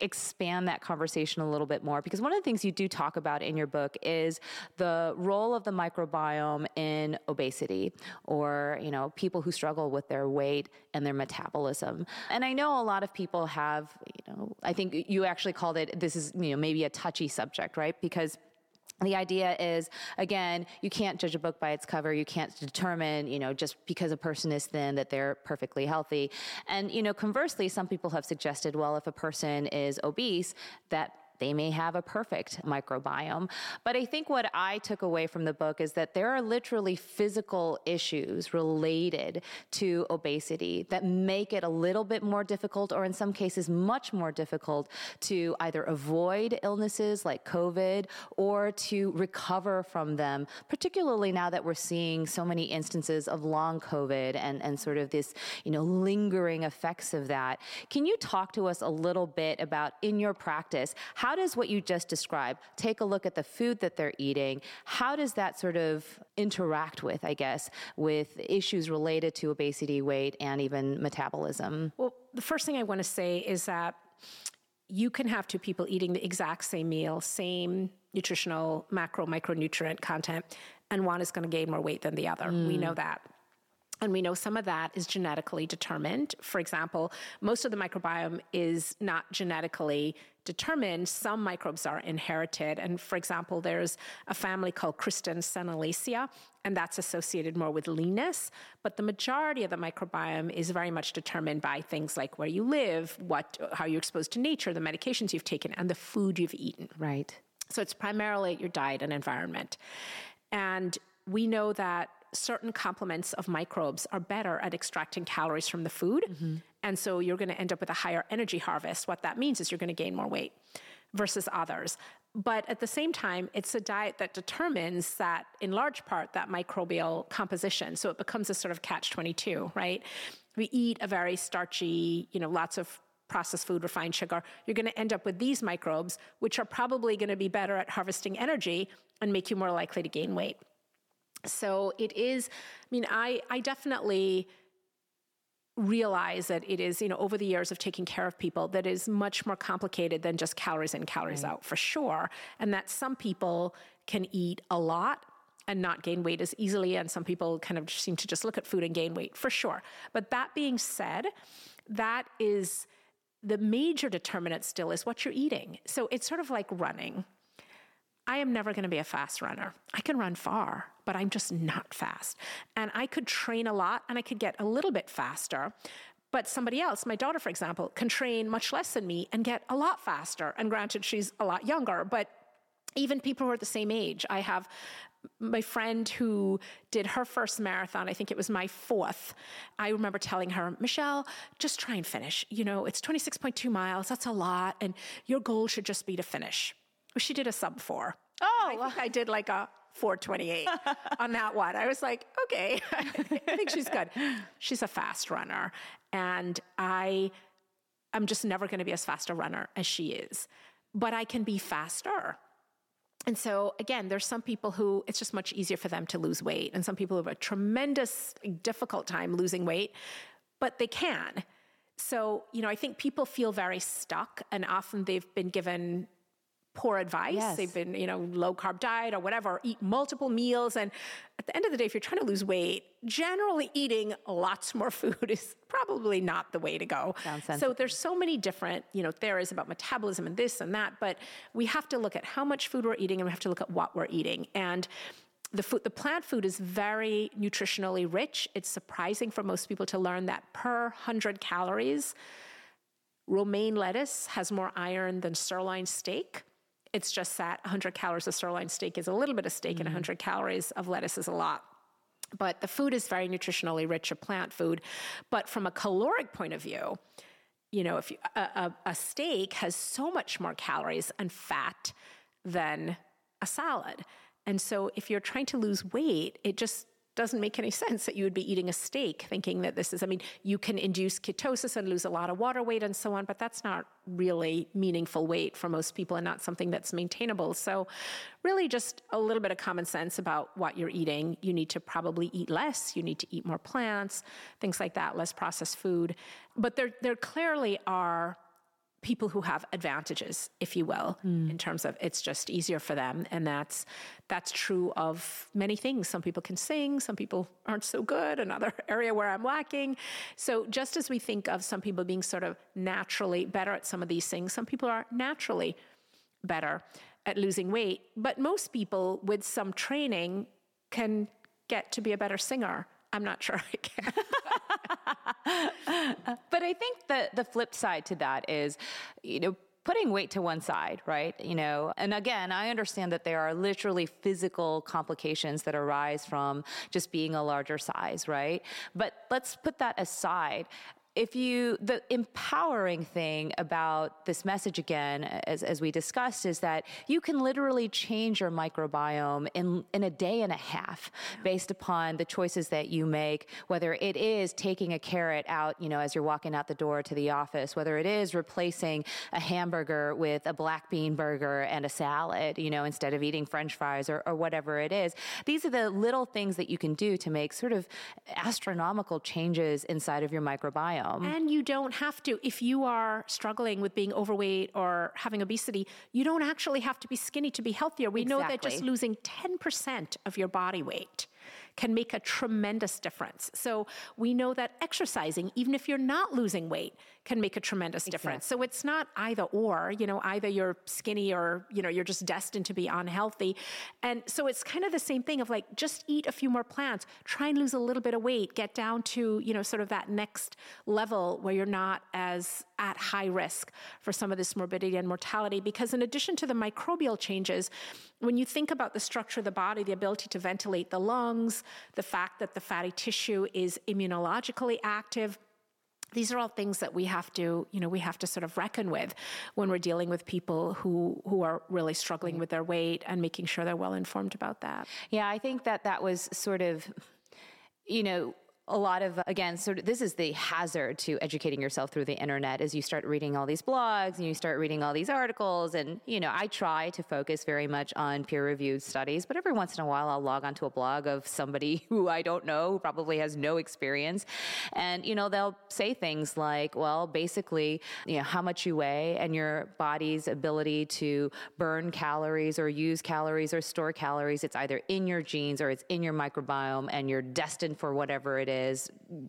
expand that conversation a little bit more because one of the things you do talk about in your book is the role of the microbiome in obesity or you know people who struggle with their weight and their metabolism and i know a lot of people have you know i think you actually called it this is you know maybe a touchy subject right because the idea is again you can't judge a book by its cover. You can't determine you know just because a person is thin that they're perfectly healthy. And you know conversely some people have suggested well if a person is obese that they may have a perfect microbiome. But I think what I took away from the book is that there are literally physical issues related to obesity that make it a little bit more difficult, or in some cases, much more difficult to either avoid illnesses like COVID or to recover from them, particularly now that we're seeing so many instances of long COVID and, and sort of this, you know, lingering effects of that. Can you talk to us a little bit about in your practice, how how does what you just described take a look at the food that they're eating? How does that sort of interact with, I guess, with issues related to obesity, weight, and even metabolism? Well, the first thing I want to say is that you can have two people eating the exact same meal, same nutritional macro micronutrient content, and one is going to gain more weight than the other. Mm. We know that. And we know some of that is genetically determined. For example, most of the microbiome is not genetically determined. Some microbes are inherited. And for example, there's a family called Christensenellaceae, and that's associated more with leanness. But the majority of the microbiome is very much determined by things like where you live, what, how you're exposed to nature, the medications you've taken, and the food you've eaten. Right. So it's primarily your diet and environment. And we know that certain complements of microbes are better at extracting calories from the food. Mm-hmm. And so you're going to end up with a higher energy harvest. What that means is you're going to gain more weight versus others. But at the same time, it's a diet that determines that, in large part, that microbial composition. So it becomes a sort of catch 22, right? We eat a very starchy, you know, lots of processed food, refined sugar, you're going to end up with these microbes, which are probably going to be better at harvesting energy and make you more likely to gain weight. So it is, I mean, I, I definitely realize that it is, you know, over the years of taking care of people, that is much more complicated than just calories in, calories right. out, for sure. And that some people can eat a lot and not gain weight as easily. And some people kind of seem to just look at food and gain weight, for sure. But that being said, that is the major determinant still is what you're eating. So it's sort of like running. I am never going to be a fast runner. I can run far, but I'm just not fast. And I could train a lot and I could get a little bit faster. But somebody else, my daughter, for example, can train much less than me and get a lot faster. And granted, she's a lot younger, but even people who are the same age. I have my friend who did her first marathon, I think it was my fourth. I remember telling her, Michelle, just try and finish. You know, it's 26.2 miles, that's a lot, and your goal should just be to finish. She did a sub four. Oh, I think I did like a 428 on that one. I was like, okay, I think she's good. She's a fast runner. And I, I'm just never going to be as fast a runner as she is, but I can be faster. And so, again, there's some people who it's just much easier for them to lose weight, and some people have a tremendous, difficult time losing weight, but they can. So, you know, I think people feel very stuck, and often they've been given poor advice. Yes. They've been, you know, low carb diet or whatever, eat multiple meals. And at the end of the day, if you're trying to lose weight, generally eating lots more food is probably not the way to go. So there's so many different, you know, theories about metabolism and this and that, but we have to look at how much food we're eating and we have to look at what we're eating. And the food, the plant food is very nutritionally rich. It's surprising for most people to learn that per 100 calories, romaine lettuce has more iron than sirloin steak. It's just that 100 calories of sirloin steak is a little bit of steak, mm-hmm. and 100 calories of lettuce is a lot. But the food is very nutritionally rich of plant food. But from a caloric point of view, you know, if you, a, a, a steak has so much more calories and fat than a salad. And so if you're trying to lose weight, it just doesn't make any sense that you would be eating a steak thinking that this is, I mean, you can induce ketosis and lose a lot of water weight and so on, but that's not really meaningful weight for most people and not something that's maintainable. So, really, just a little bit of common sense about what you're eating. You need to probably eat less, you need to eat more plants, things like that, less processed food. But there, there clearly are people who have advantages, if you will, mm. in terms of it's just easier for them. And that's that's true of many things. Some people can sing, some people aren't so good, another area where I'm lacking. So just as we think of some people being sort of naturally better at some of these things, some people are naturally better at losing weight. But most people with some training can get to be a better singer. I'm not sure I can. but I think the the flip side to that is, you know, putting weight to one side, right? You know, and again, I understand that there are literally physical complications that arise from just being a larger size, right? But let's put that aside if you the empowering thing about this message again as, as we discussed is that you can literally change your microbiome in in a day and a half based upon the choices that you make whether it is taking a carrot out you know as you're walking out the door to the office whether it is replacing a hamburger with a black bean burger and a salad you know instead of eating french fries or, or whatever it is. These are the little things that you can do to make sort of astronomical changes inside of your microbiome and you don't have to, if you are struggling with being overweight or having obesity, you don't actually have to be skinny to be healthier. We exactly. know that just losing 10% of your body weight can make a tremendous difference. So we know that exercising, even if you're not losing weight, can make a tremendous difference. So it's not either or, you know, either you're skinny or, you know, you're just destined to be unhealthy. And so it's kind of the same thing of like, just eat a few more plants, try and lose a little bit of weight, get down to, you know, sort of that next level where you're not as at high risk for some of this morbidity and mortality. Because in addition to the microbial changes, when you think about the structure of the body, the ability to ventilate the lungs, the fact that the fatty tissue is immunologically active, these are all things that we have to you know we have to sort of reckon with when we're dealing with people who who are really struggling with their weight and making sure they're well informed about that. Yeah i think that that was sort of you know a lot of again of this is the hazard to educating yourself through the internet as you start reading all these blogs and you start reading all these articles. And you know i try to focus very much on peer reviewed studies but every once in a while i'll log onto a blog of somebody who i don't know who probably has no experience. And you know they'll say things like well basically you know how much you weigh and your body's ability to burn calories or use calories or store calories it's either in your genes or it's in your microbiome and you're destined for whatever it is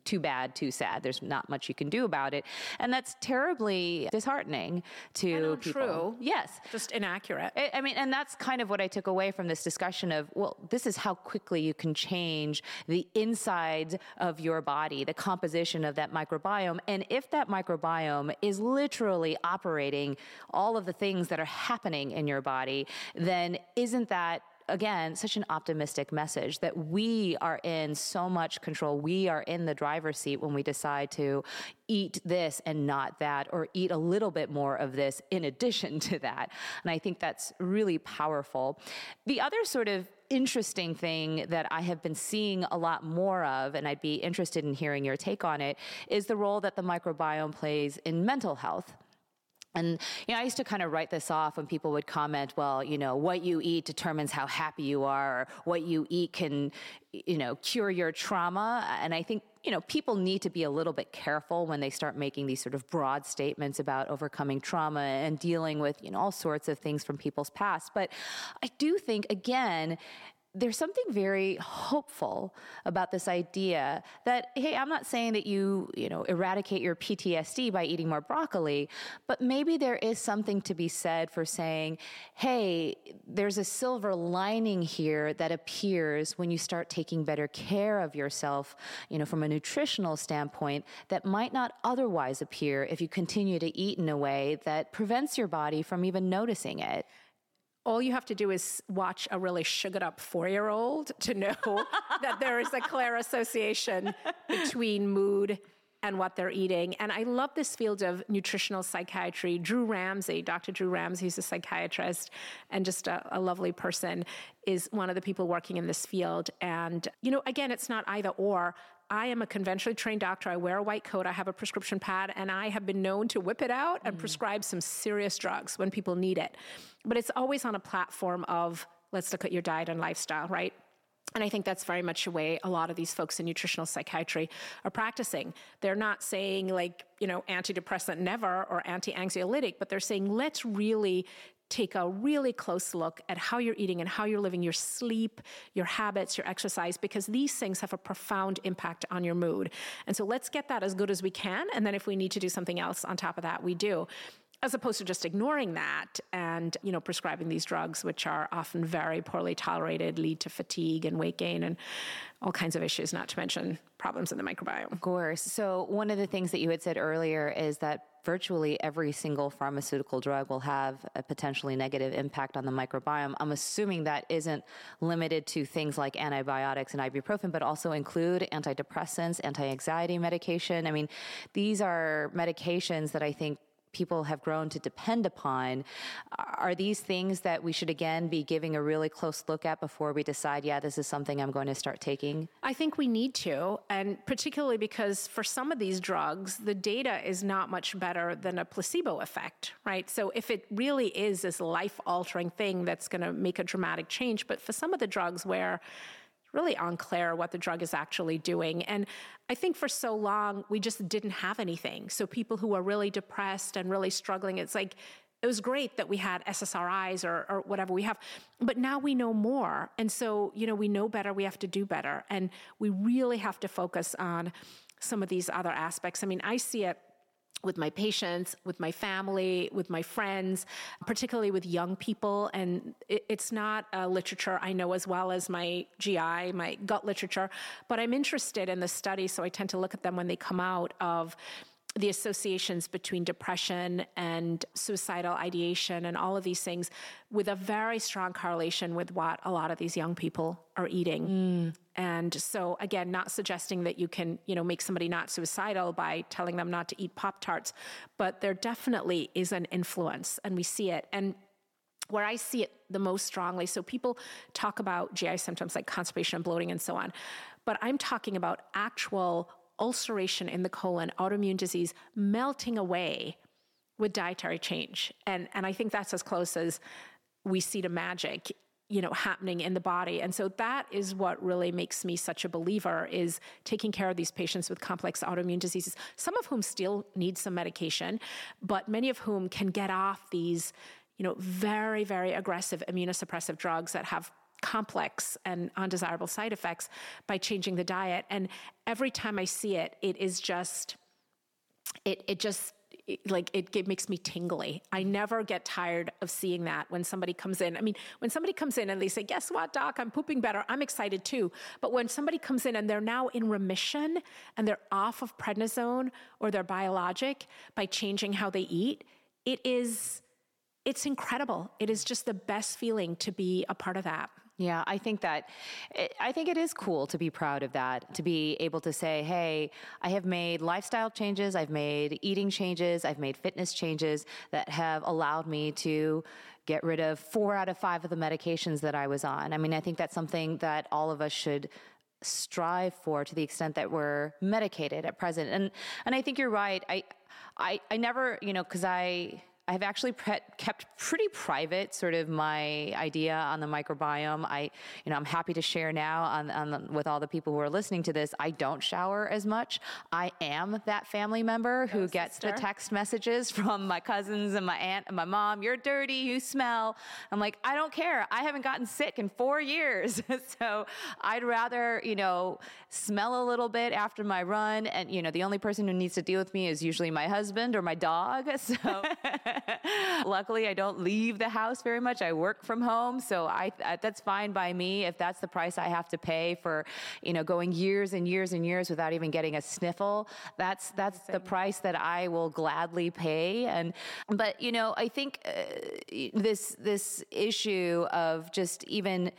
too bad, too sad. There's not much you can do about it. And that's terribly disheartening to people. True. Yes. Just inaccurate. I, I mean, and that's kind of what I took away from this discussion of, well, this is how quickly you can change the inside of your body, the composition of that microbiome. And if that microbiome is literally operating all of the things that are happening in your body, then isn't that again, such an optimistic message that we are in so much control. We are in the driver's seat when we decide to eat this and not that, or eat a little bit more of this in addition to that. And I think that's really powerful. The other sort of interesting thing that I have been seeing a lot more of, and I'd be interested in hearing your take on it, is the role that the microbiome plays in mental health. And you know, I used to kind of write this off when people would comment, "Well, you know, what you eat determines how happy you are, or what you eat can, you know, cure your trauma." And I think you know people need to be a little bit careful when they start making these sort of broad statements about overcoming trauma and dealing with you know all sorts of things from people's past. But I do think again there's something very hopeful about this idea that hey i'm not saying that you you know eradicate your ptsd by eating more broccoli but maybe there is something to be said for saying hey there's a silver lining here that appears when you start taking better care of yourself you know from a nutritional standpoint that might not otherwise appear if you continue to eat in a way that prevents your body from even noticing it all you have to do is watch a really sugared up four year old to know that there is a clear association between mood and what they're eating. And I love this field of nutritional psychiatry. Drew Ramsey, Dr. Drew Ramsey, who's a psychiatrist and just a, a, lovely person, is one of the people working in this field. And, you know, again, it's not either or. I am a conventionally trained doctor. I wear a white coat. I have a prescription pad, and I have been known to whip it out and mm. prescribe some serious drugs when people need it. But it's always on a platform of let's look at your diet and lifestyle, right? And I think that's very much the way a lot of these folks in nutritional psychiatry are practicing. They're not saying, like, you know, antidepressant never or anti anxiolytic, but they're saying, let's really take a really close look at how you're eating and how you're living your sleep, your habits, your exercise, because these things have a profound impact on your mood. And so let's get that as good as we can. And then if we need to do something else on top of that, we do as opposed to just ignoring that and you know prescribing these drugs which are often very poorly tolerated lead to fatigue and weight gain and all kinds of issues not to mention problems in the microbiome of course so one of the things that you had said earlier is that virtually every single pharmaceutical drug will have a potentially negative impact on the microbiome. I'm assuming that isn't limited to things like antibiotics and ibuprofen, but also include antidepressants, anti anxiety medication. I mean, these are medications that I think people have grown to depend upon. Are these things that we should again be giving a really close look at before we decide, yeah, this is something I'm going to start taking? I think we need to, and particularly because for some of these drugs, the data is not much better than a placebo effect, right? So if it really is this life altering thing that's going to make a dramatic change, but for some of the drugs where really unclear what the drug is actually doing. And I think for so long, we just didn't have anything. So people who are really depressed and really struggling, it's like, it was great that we had SSRIs or, or whatever we have, but now we know more. And so, you know, we know better, we have to do better. And we really have to focus on some of these other aspects. I mean, I see it with my patients, with my family, with my friends, particularly with young people. And it, it's not a literature I know as well as my GI, my gut literature, but I'm interested in the study, so I tend to look at them when they come out of the associations between depression and suicidal ideation and all of these things with a very strong correlation with what a lot of these young people are eating. Mm. And so again, not suggesting that you can, you know, make somebody not suicidal by telling them not to eat Pop Tarts, but there definitely is an influence and we see it. And where I see it the most strongly, so people talk about GI symptoms like constipation and bloating and so on, but I'm talking about actual ulceration in the colon, autoimmune disease melting away with dietary change. And, and I think that's as close as we see to magic you know happening in the body and so that is what really makes me such a believer is taking care of these patients with complex autoimmune diseases some of whom still need some medication but many of whom can get off these you know very very aggressive immunosuppressive drugs that have complex and undesirable side effects by changing the diet. And every time I see it, it is just, it, it just, like it, it, makes me tingly. I never get tired of seeing that when somebody comes in. I mean, when somebody comes in and they say, "Guess what, doc? I'm pooping better." I'm excited too. But when somebody comes in and they're now in remission and they're off of prednisone or their biologic by changing how they eat, it is it's incredible. It is just the best feeling to be a part of that. Yeah, I think that eh, I think it is cool to be proud of that, to be able to say, "Hey, I have made lifestyle changes, I've made eating changes, I've made fitness changes that have allowed me to get rid of 4 out of 5 of the medications that I was on." I mean, I think that's something that all of us should strive for to the extent that we're medicated at present. And and I think you're right. I I I never, you know, cuz I I've actually pre- kept pretty private sort of my idea on the microbiome. I, you know, I'm happy to share now on, on the, with all the people who are listening to this. I don't shower as much. I am that family member who gets sister. the text messages from my cousins and my aunt and my mom. You're dirty. You smell. I'm like, I don't care. I haven't gotten sick in four years, so I'd rather, you know, smell a little bit after my run. And you know, the only person who needs to deal with me is usually my husband or my dog. So. Luckily, I don't leave the house very much. I work from home, so I that's fine by me. If that's the price I have to pay for, you know, going years and years and years without even getting a sniffle, that's that's the price that I will gladly pay. And but you know, I think uh, this this issue of just even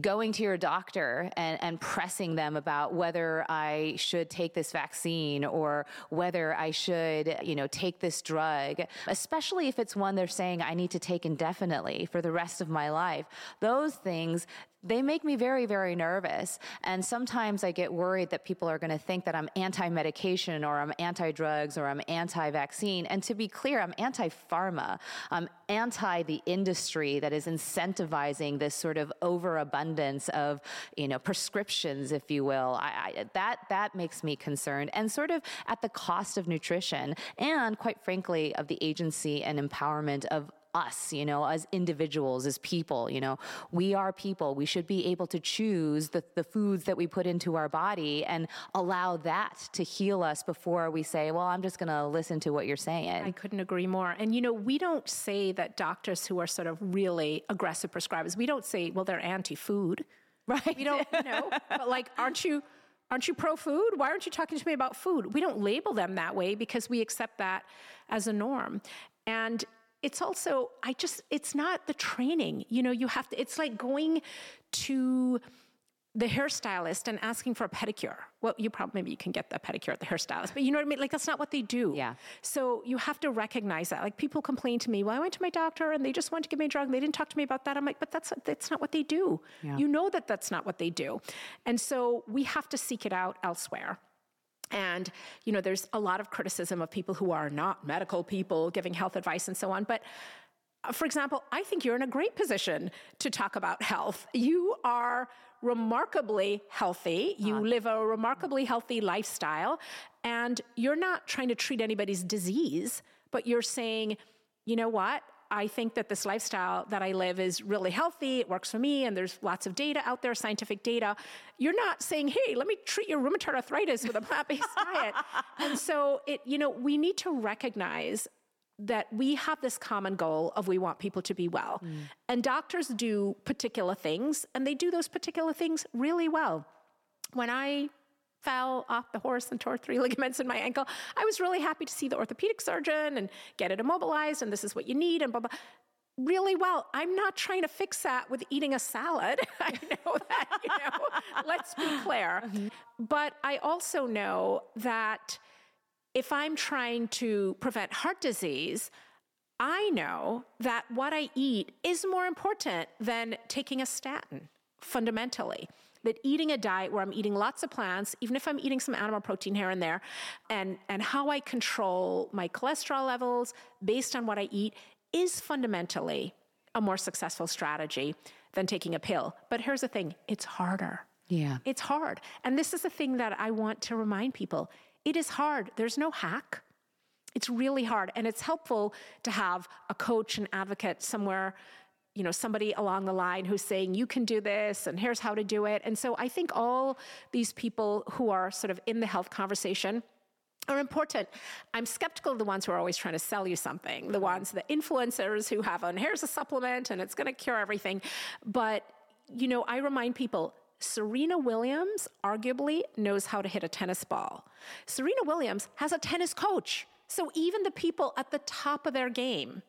going to your doctor and, and pressing them about whether I should take this vaccine or whether I should, you know, take this drug, especially if it's one they're saying I need to take indefinitely for the rest of my life. Those things they make me very, very nervous. And sometimes I get worried that people are going to think that I'm anti medication or I'm anti drugs or I'm anti vaccine. And to be clear, I'm anti pharma. I'm anti the industry that is incentivizing this sort of overabundance of, you know, prescriptions, if you will. I, I, that, that makes me concerned and sort of at the cost of nutrition and, quite frankly, of the agency and empowerment of us, you know, as individuals, as people, you know, we are people. We should be able to choose the, the foods that we put into our body and allow that to heal us before we say, well, I'm just going to listen to what you're saying. I couldn't agree more. And, you know, we don't say that doctors who are sort of really aggressive prescribers, we don't say, well, they're anti food. Right. We don't, you know, but like, aren't you? Aren't you pro food? Why aren't you talking to me about food? We don't label them that way because we accept that as a norm. And it's also i just it's not the training you know you have to it's like going to the hairstylist and asking for a pedicure. Well, you probably maybe you can get the pedicure at the hairstylist, but you know what I mean? Like that's not what they do. Yeah. So you have to recognize that. Like people complain to me, well, I went to my doctor and they just wanted to give me a drug. They didn't talk to me about that. I'm like, but that's that's not what they do. Yeah. You know that that's not what they do. And so we have to seek it out elsewhere. And, you know, there's a lot of criticism of people who are not medical people giving health advice and so on. But uh, for example, I think you're in a great position to talk about health. You are remarkably healthy. You uh, live a remarkably healthy lifestyle. And you're not trying to treat anybody's disease, but you're saying, you know what? I think that this lifestyle that I live is really healthy. It works for me, and there's lots of data out there, scientific data. You're not saying, "Hey, let me treat your rheumatoid arthritis with a plant-based diet." And so, it you know, we need to recognize that we have this common goal of we want people to be well. Mm. And doctors do particular things, and they do those particular things really well. When I fell off the horse and tore three ligaments in my ankle, I was really happy to see the orthopedic surgeon and get it immobilized, and this is what you need, and blah, blah. Really well. I'm not trying to fix that with eating a salad. I know that, you know, let's be clear. Mm-hmm. But I also know that if I'm trying to prevent heart disease, I know that what I eat is more important than taking a statin fundamentally. That eating a diet where I'm eating lots of plants, even if I'm eating some animal protein here and there, and, and how I control my cholesterol levels based on what I eat is fundamentally a more successful strategy than taking a pill. But here's the thing it's harder. Yeah. It's hard. And this is the thing that I want to remind people it is hard. There's no hack. It's really hard. And it's helpful to have a coach, an advocate somewhere, you know, somebody along the line who's saying, you can do this and here's how to do it. And so I think all these people who are sort of in the health conversation, are important. I'm skeptical of the ones who are always trying to sell you something, the ones, the influencers who have on here's a supplement and it's going to cure everything. But, you know, I remind people Serena Williams arguably knows how to hit a tennis ball. Serena Williams has a tennis coach. So even the people at the top of their game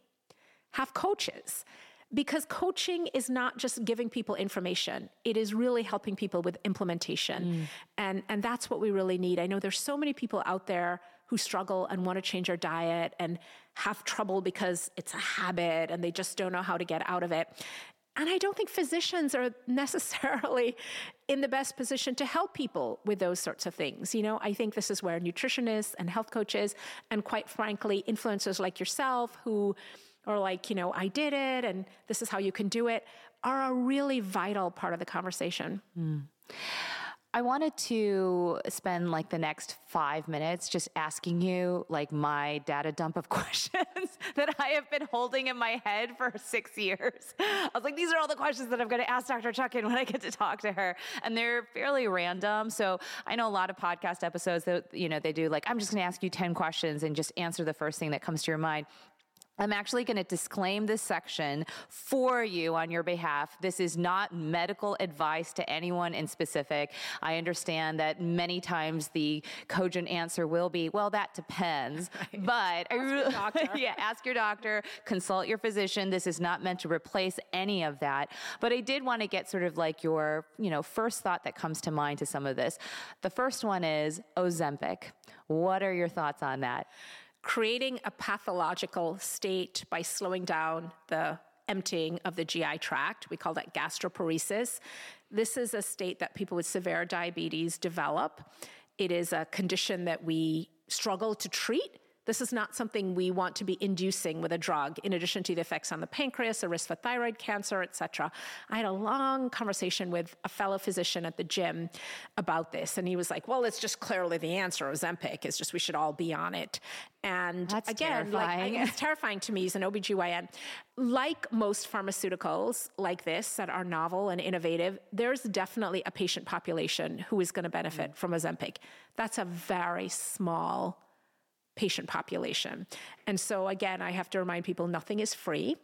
have coaches because coaching is not just giving people information it is really helping people with implementation mm. and and that's what we really need i know there's so many people out there who struggle and want to change their diet and have trouble because it's a habit and they just don't know how to get out of it and I don't think physicians are necessarily in the best position to help people with those sorts of things. You know, I think this is where nutritionists and health coaches, and quite frankly, influencers like yourself who are like, you know, I did it and this is how you can do it, are a really vital part of the conversation. Mm. I wanted to spend like the next five minutes just asking you like my data dump of questions that I have been holding in my head for six years. I was like, these are all the questions that I'm going to ask Dr. Chutkan when I get to talk to her. And they're fairly random. So I know a lot of podcast episodes that, you know, they do like, I'm just going to ask you 10 questions and just answer the first thing that comes to your mind. I'm actually going to disclaim this section for you on your behalf. This is not medical advice to anyone in specific. I understand that many times the cogent answer will be, well, that depends. Right. But ask I, yeah, ask your doctor, consult your physician. This is not meant to replace any of that. But I did want to get sort of like your, you know, first thought that comes to mind to some of this. The first one is Ozempic. What are your thoughts on that? Creating a pathological state by slowing down the emptying of the GI tract. We call that gastroparesis. This is a state that people with severe diabetes develop. It is a condition that we struggle to treat this is not something we want to be inducing with a drug, in addition to the effects on the pancreas, a risk for thyroid cancer, et cetera. I had a long conversation with a fellow physician at the gym about this, and he was like, Well, it's just clearly the answer. Ozempic is just we should all be on it. And That's again, terrifying. like, it's terrifying to me as an OBGYN. Like most pharmaceuticals like this that are novel and innovative, there's definitely a patient population who is going to benefit mm. from Ozempic. That's a very small patient population. And so, again, I have to remind people nothing is free.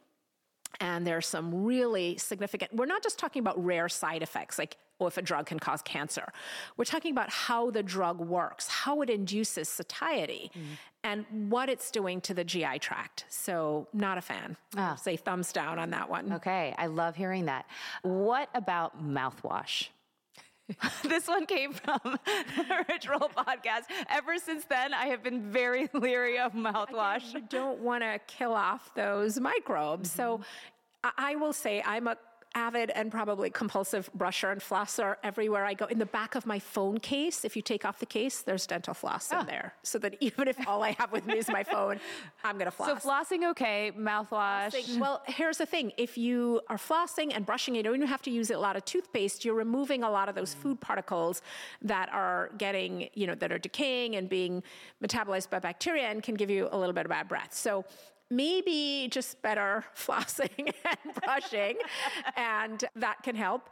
And there are some really significant, we're not just talking about rare side effects like, oh, if a drug can cause cancer. We're talking about how the drug works, how it induces satiety, mm. and what it's doing to the GI tract. So, not a fan. Oh. Say thumbs down on that one. Okay, I love hearing that. What about mouthwash? this one came from the Rich Roll podcast. Ever since then, I have been very leery of mouthwash. Again, you don't want to kill off those microbes. Mm-hmm. So I will say I'm a avid and probably compulsive brusher and flosser everywhere I go. In the back of my phone case, if you take off the case, there's dental floss in ah. there. So that even if all I have with me is my phone, I'm going to floss. So flossing, okay. Mouthwash. Flossing, well, here's the thing. If you are flossing and brushing, you don't even have to use a lot of toothpaste. You're removing a lot of those food particles that are getting, you know, that are decaying and being metabolized by bacteria and can give you a little bit of bad breath. So maybe just better flossing and brushing, and that can help.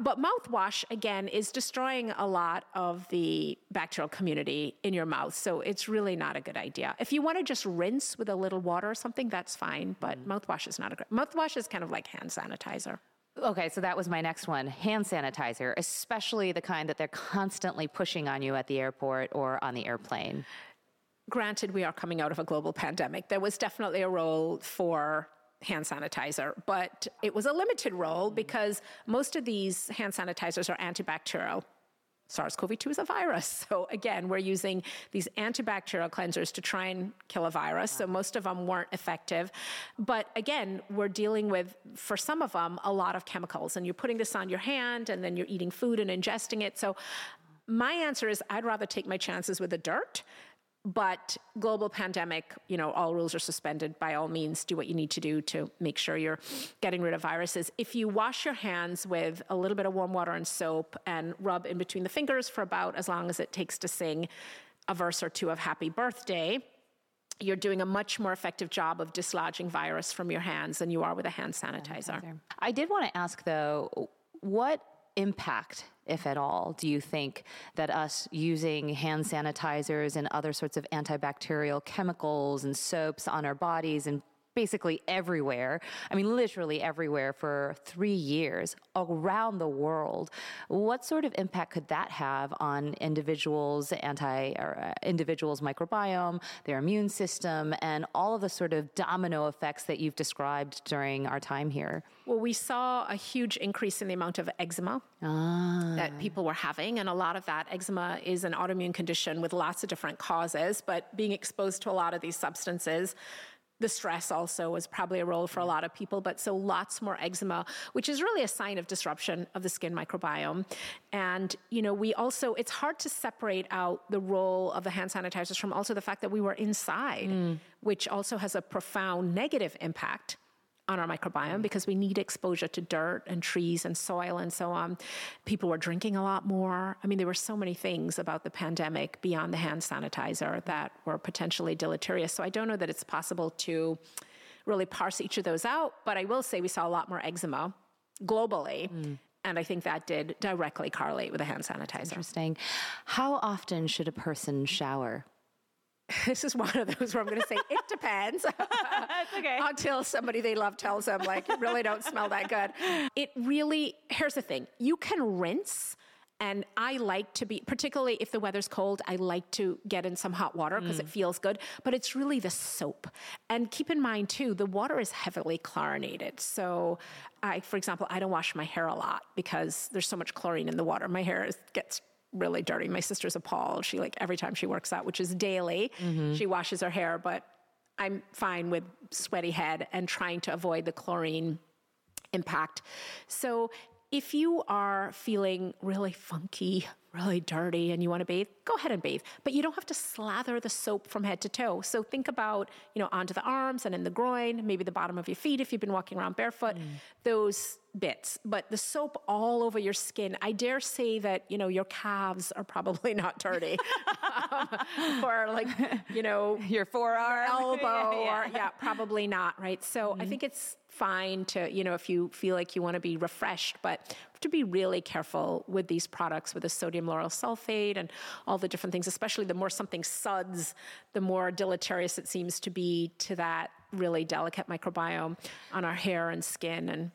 But mouthwash, again, is destroying a lot of the bacterial community in your mouth. So it's really not a good idea. If you want to just rinse with a little water or something, that's fine. But mm. mouthwash is not a great. Mouthwash is kind of like hand sanitizer. Okay, so that was my next one hand sanitizer, especially the kind that they're constantly pushing on you at the airport or on the airplane. Granted, we are coming out of a global pandemic. There was definitely a role for hand sanitizer, but it was a limited role because most of these hand sanitizers are antibacterial. SARS CoV 2 is a virus. So, again, we're using these antibacterial cleansers to try and kill a virus. So, most of them weren't effective. But again, we're dealing with, for some of them, a lot of chemicals. And you're putting this on your hand and then you're eating food and ingesting it. So, my answer is I'd rather take my chances with the dirt but global pandemic you know all rules are suspended by all means do what you need to do to make sure you're getting rid of viruses if you wash your hands with a little bit of warm water and soap and rub in between the fingers for about as long as it takes to sing a verse or two of happy birthday you're doing a much more effective job of dislodging virus from your hands than you are with a hand sanitizer. sanitizer. I did want to ask though, what impact, if at all, do you think that us using hand sanitizers and other sorts of antibacterial chemicals and soaps on our bodies and basically everywhere. I mean, literally everywhere for three years around the world. What sort of impact could that have on individuals' anti or uh, individuals' microbiome, their immune system, and all of the sort of domino effects that you've described during our time here? Well, we saw a huge increase in the amount of eczema ah. that people were having, and a lot of that eczema is an autoimmune condition with lots of different causes. But being exposed to a lot of these substances the stress also was probably a role for a lot of people, but so lots more eczema, which is really a sign of disruption of the skin microbiome. And, you know, we also, it's hard to separate out the role of the hand sanitizers from also the fact that we were inside, mm. which also has a profound negative impact on our microbiome because we need exposure to dirt and trees and soil and so on. People were drinking a lot more. I mean, there were so many things about the pandemic beyond the hand sanitizer that were potentially deleterious. So I don't know that it's possible to really parse each of those out, but I will say we saw a lot more eczema globally. Mm. And I think that did directly correlate with the hand sanitizer. Interesting. How often should a person shower? this is one of those where I'm going to say it depends. okay. Until somebody they love tells them like you really don't smell that good. It really here's the thing. You can rinse and I like to be, particularly if the weather's cold, I like to get in some hot water because mm. it feels good. But it's really the soap. And keep in mind, too, the water is heavily chlorinated. So, I, for example, I don't wash my hair a lot because there's so much chlorine in the water. My hair is, gets really dirty. My sister's appalled. She like every time she works out, which is daily, mm-hmm. she washes her hair, but I'm fine with sweaty head and trying to avoid the chlorine impact. So if you are feeling really funky, really dirty, and you want to bathe, go ahead and bathe. But you don't have to slather the soap from head to toe. So think about, you know, onto the arms and in the groin, maybe the bottom of your feet if you've been walking around barefoot. Mm. Those bits, but the soap all over your skin. I dare say that, you know, your calves are probably not dirty. um, or like, you know, your forearm, elbow, yeah. or yeah, probably not, right? So mm-hmm. I think it's fine to, you know, if you feel like you want to be refreshed, but to be really careful with these products with the sodium lauryl sulfate and all the different things, especially the more something suds, the more deleterious it seems to be to that really delicate microbiome on our hair and skin and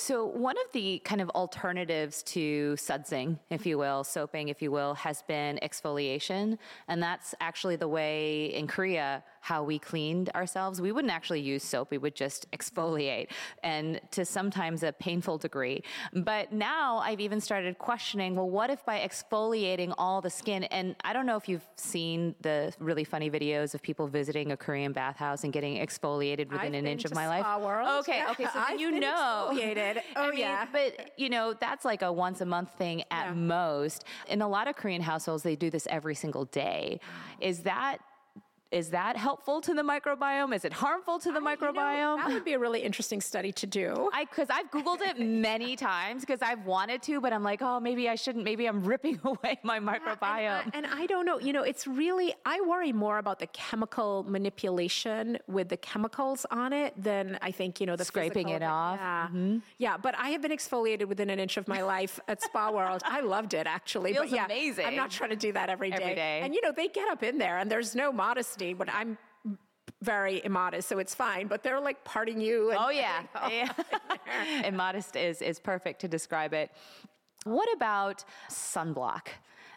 so, one of the kind of alternatives to sudsing, if you will, soaping, if you will, has been exfoliation. And that's actually the way in Korea how we cleaned ourselves. We wouldn't actually use soap, we would just exfoliate, and to sometimes a painful degree. But now I've even started questioning well, what if by exfoliating all the skin, and I don't know if you've seen the really funny videos of people visiting a Korean bathhouse and getting exfoliated within I've an inch of my life. World. Okay, okay, so you know. Exfoliated. Oh, I mean, yeah. But, you know, that's like a once a month thing at yeah. most. In a lot of Korean households, they do this every single day. Is that is that helpful to the microbiome? Is it harmful to the I, microbiome? You know, that would be a really interesting study to do. I because I've googled it many times because I've wanted to, but I'm like, oh, maybe I shouldn't. Maybe I'm ripping away my microbiome. Yeah, and, and, I don't know. You know, it's really I worry more about the chemical manipulation with the chemicals on it than I think you know the scraping it off. Yeah, mm-hmm. yeah. But I have been exfoliated within an inch of my life at Spa World. I loved it actually. Feels but yeah, amazing. I'm not trying to do that every day. Every day. And you know, they get up in there and there's no modesty but I'm very immodest, so it's fine. But they're like parting you. And, oh yeah, yeah. immodest is is perfect to describe it. What about sunblock?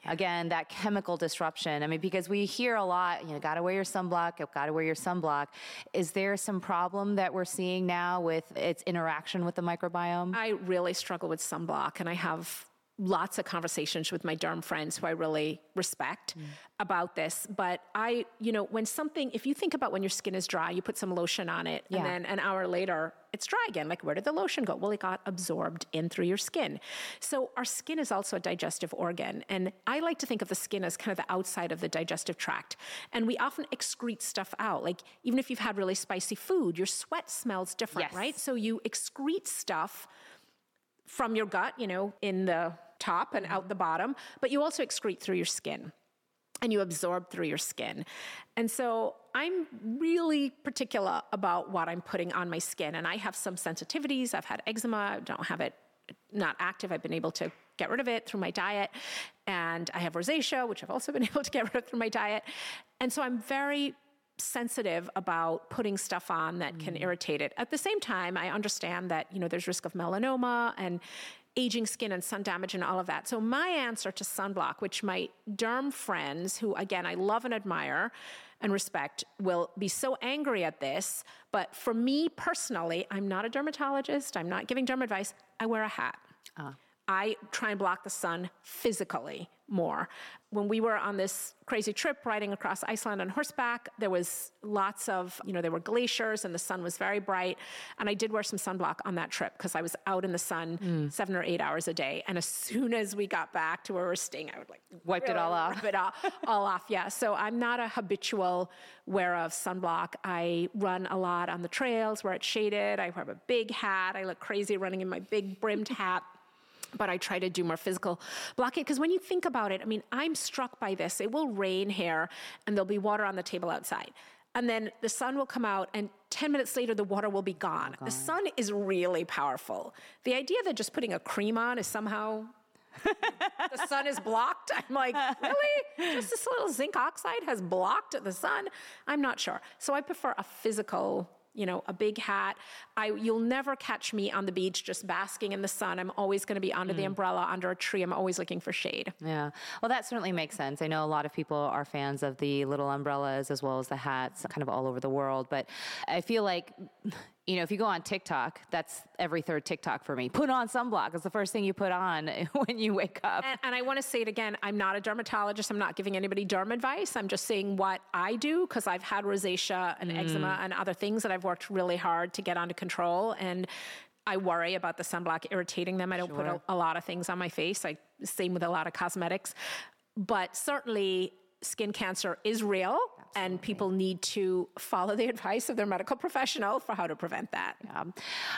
Again, that chemical disruption. I mean, because we hear a lot, you know, got to wear your sunblock, got to wear your sunblock. Is there some problem that we're seeing now with its interaction with the microbiome? I really struggle with sunblock, and I have lots of conversations with my derm friends who I really respect mm. about this. But I, you know, when something, if you think about when your skin is dry, you put some lotion on it, yeah. and then an hour later, it's dry again. Like, where did the lotion go? Well, it got absorbed in through your skin. So, our skin is also a digestive organ. And I like to think of the skin as kind of the outside of the digestive tract. And we often excrete stuff out. Like, even if you've had really spicy food, your sweat smells different, yes. right? So, you excrete stuff from your gut, you know, in the top and out the bottom, but you also excrete through your skin and you absorb through your skin. And so I'm really particular about what I'm putting on my skin. And I have some sensitivities. I've had eczema, I don't have it not active. I've been able to get rid of it through my diet. And I have rosacea, which I've also been able to get rid of through my diet. And so I'm very sensitive about putting stuff on that can mm. irritate it. At the same time, I understand that, you know, there's risk of melanoma and aging skin and sun damage and all of that. So my answer to sunblock, which my derm friends, who again I love and admire and respect, will be so angry at this. But for me personally, I'm not a dermatologist. I'm not giving derm advice. I wear a hat. Uh. I try and block the sun physically more. When we were on this crazy trip riding across Iceland on horseback, there was lots of, you know, there were glaciers and the sun was very bright. And I did wear some sunblock on that trip because I was out in the sun mm. seven or eight hours a day. And as soon as we got back to where we were staying, I would like wiped really it all off. it all, all off, yeah. So I'm not a habitual wearer of sunblock. I run a lot on the trails where it's shaded. I wear a big hat. I look crazy running in my big brimmed hat but I try to do more physical blockade. Because when you think about it, I mean, I'm struck by this. It will rain here and there'll be water on the table outside. And then the sun will come out, and 10 minutes later, the water will be gone. gone. The sun is really powerful. The idea that just putting a cream on is somehow the sun is blocked. I'm like, really? Just this little zinc oxide has blocked the sun? I'm not sure. So I prefer a physical you know, a big hat. I you'll never catch me on the beach just basking in the sun. I'm always going to be under mm. the umbrella, under a tree. I'm always looking for shade. Yeah. Well, that certainly makes sense. I know a lot of people are fans of the little umbrellas as well as the hats kind of all over the world, but I feel like you know, if you go on TikTok, that's every third TikTok for me. Put on sunblock. It's the first thing you put on when you wake up. And, and I want to say it again. I'm not a dermatologist. I'm not giving anybody derm advice. I'm just saying what I do because I've had rosacea and mm. eczema and other things that I've worked really hard to get under control. And I worry about the sunblock irritating them. I don't sure. put a, a lot of things on my face. I same with a lot of cosmetics. But certainly skin cancer is real. And people need to follow the advice of their medical professional for how to prevent that. Yeah.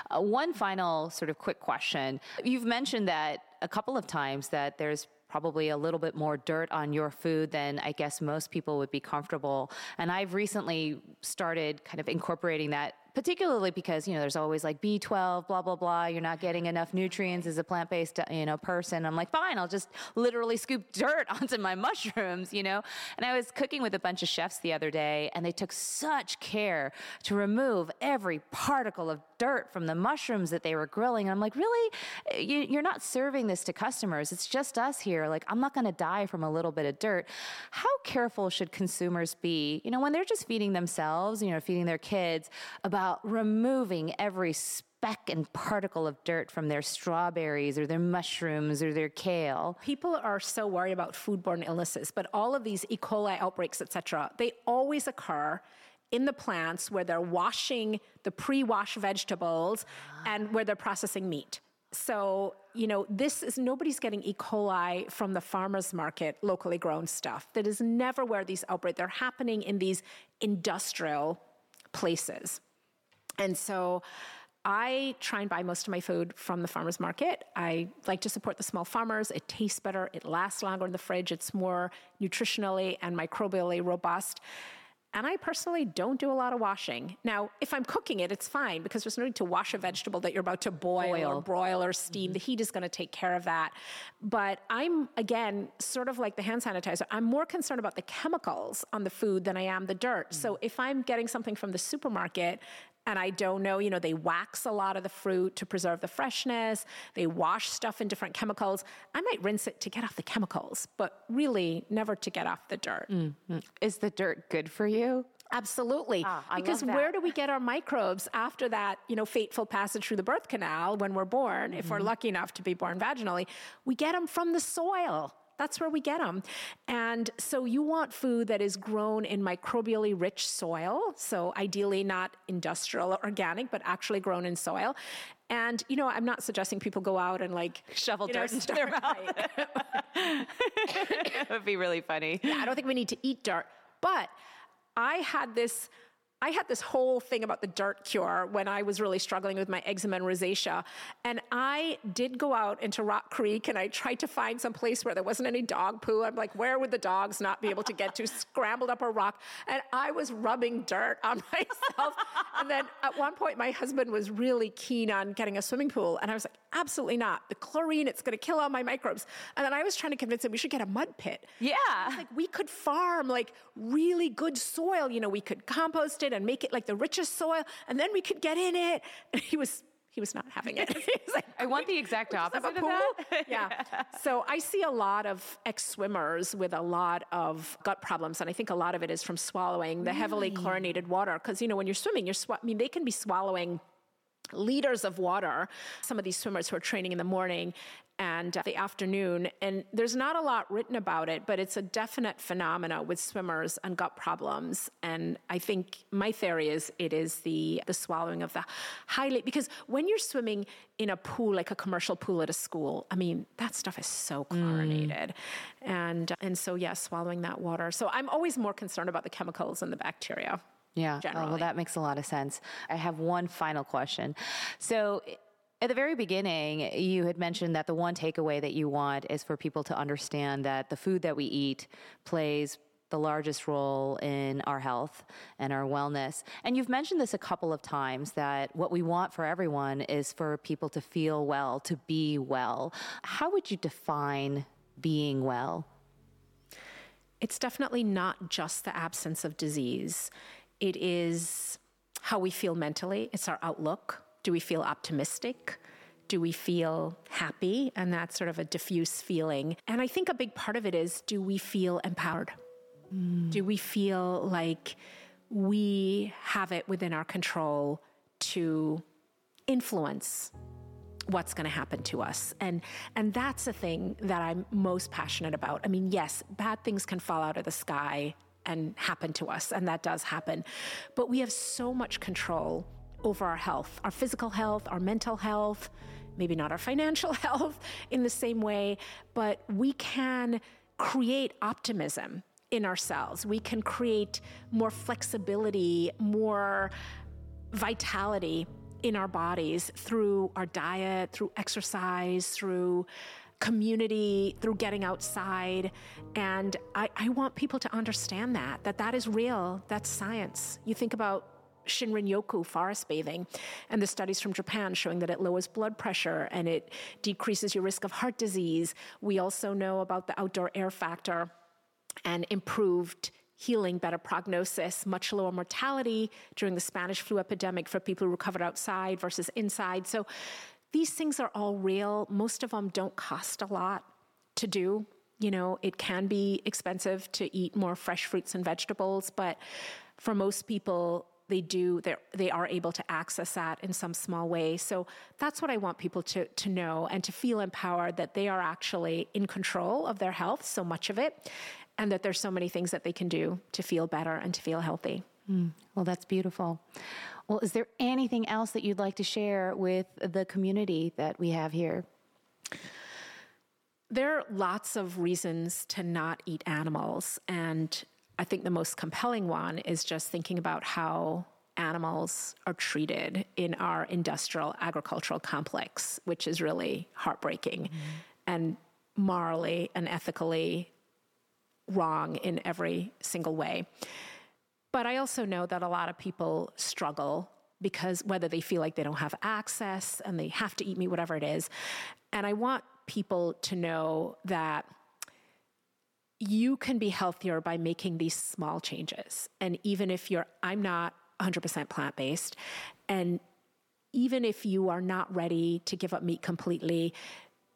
Uh, one final sort of quick question. You've mentioned that a couple of times that there's probably a little bit more dirt on your food than I guess most people would be comfortable. And I've recently started kind of incorporating that particularly because you know there's always like B12, blah blah blah. You're not getting enough nutrients as a plant-based uh, you know person. I'm like, fine, I'll just literally scoop dirt onto my mushrooms, you know. And I was cooking with a bunch of chefs the other day, and they took such care to remove every particle of dirt from the mushrooms that they were grilling. And I'm like, really? You, are not serving this to customers. It's just us here. Like, I'm not going to die from a little bit of dirt. How careful should consumers be, you know, when they're just feeding themselves, you know, feeding their kids about about removing every speck and particle of dirt from their strawberries or their mushrooms or their kale. People are so worried about foodborne illnesses, but all of these E. coli outbreaks, etc., they always occur in the plants where they're washing the pre-washed vegetables and where they're processing meat. So, you know, this is nobody's getting E. coli from the farmer's market, locally grown stuff. That is never where these outbreaks, they're happening in these industrial places. And so I try and buy most of my food from the farmer's market. I like to support the small farmers. It tastes better, it lasts longer in the fridge, it's more nutritionally and microbially robust. And I personally don't do a lot of washing. Now, if I'm cooking it, it's fine because there's no need to wash a vegetable that you're about to boil, boil. or broil or steam. Mm-hmm. The heat is going to take care of that. But I'm, again, sort of like the hand sanitizer, I'm more concerned about the chemicals on the food than I am the dirt. Mm-hmm. So if I'm getting something from the supermarket and I don't know, you know, they wax a lot of the fruit to preserve the freshness. They wash stuff in different chemicals. I might rinse it to get off the chemicals, but really never to get off the dirt. Mm-hmm. Is the dirt good for you? Absolutely. Ah, because where do we get our microbes after that, you know, fateful passage through the birth canal when we're born, mm-hmm. if we're mm-hmm. lucky enough to be born vaginally? We get them from the soil. That's where we get them. And so you want food that is grown in microbially rich soil. So ideally not industrial or organic, but actually grown in soil. And you know, I'm not suggesting people go out and like shovel dirt know, into their mouth. it would be really funny. Yeah, I don't think we need to eat dirt, but I had this I had this whole thing about the dirt cure when I was really struggling with my eczema and rosacea. And I did go out into Rock Creek and I tried to find some place where there wasn't any dog poo. I'm like, where would the dogs not be able to get to? Scrambled up a rock. And I was rubbing dirt on myself. and then at one point, my husband was really keen on getting a swimming pool. And I was like, absolutely not. The chlorine, it's going to kill all my microbes. And then I was trying to convince him we should get a mud pit. Yeah. Like we could farm like really good soil. You know, we could compost it and make it like the richest soil, and then we could get in it. And he was he was not having it. like, I want the exact opposite of that. yeah. So I see a lot of ex-swimmers with a lot of gut problems, and I think a lot of it is from swallowing the heavily chlorinated water. Because you know, when you're swimming, you're sw- I mean, they can be swallowing liters of water. Some of these swimmers who are training in the morning and the afternoon. And there's not a lot written about it, but it's a definite phenomena with swimmers and gut problems. And I think my theory is it is the the swallowing of the highly because when you're swimming in a pool like a commercial pool at a school, I mean that stuff is so chlorinated, mm. and and so yeah, swallowing that water. So I'm always more concerned about the chemicals and the bacteria. Yeah. Oh, well, that makes a lot of sense. I have one final question. So, at the very beginning, you had mentioned that the one takeaway that you want is for people to understand that the food that we eat plays the largest role in our health and our wellness. And you've mentioned this a couple of times that what we want for everyone is for people to feel well, to be well. How would you define being well? It's definitely not just the absence of disease. It is how we feel mentally, it's our outlook. Do we feel optimistic? Do we feel happy? And that's sort of a diffuse feeling. And I think a big part of it is do we feel empowered? Mm. Do we feel like we have it within our control to influence what's going to happen to us and and that's the thing that i'm most passionate about i mean yes bad things can fall out of the sky and happen to us, and that does happen. But we have so much control over our health, our physical health, our mental health, maybe not our financial health in the same way, but we can create optimism in ourselves. We can create more flexibility, more vitality in our bodies through our diet, through exercise, through community, through getting outside. And I, I want people to understand that, that that is real, that's science. You think about Shinrin Yoku forest bathing and the studies from Japan showing that it lowers blood pressure and it decreases your risk of heart disease. We also know about the outdoor air factor and improved healing, better prognosis, much lower mortality during the Spanish flu epidemic for people who recovered outside versus inside. So these things are all real. Most of them don't cost a lot to do. You know, it can be expensive to eat more fresh fruits and vegetables, but for most people, they do they are able to access that in some small way so that's what i want people to, to know and to feel empowered that they are actually in control of their health so much of it and that there's so many things that they can do to feel better and to feel healthy Mm, well, that's beautiful. Well, is there anything else that you'd like to share with the community that we have here? There are lots of reasons to not eat animals. And I think the most compelling one is just thinking about how animals are treated in our industrial agricultural complex, which is really heartbreaking mm-hmm. and morally and ethically wrong in every single way. But I also know that a lot of people struggle because whether they feel like they don't have access and they have to eat meat, whatever it is. And I want people to know that you can be healthier by making these small changes. And even if you're, I'm not 100% plant based, and even if you are not ready to give up meat completely,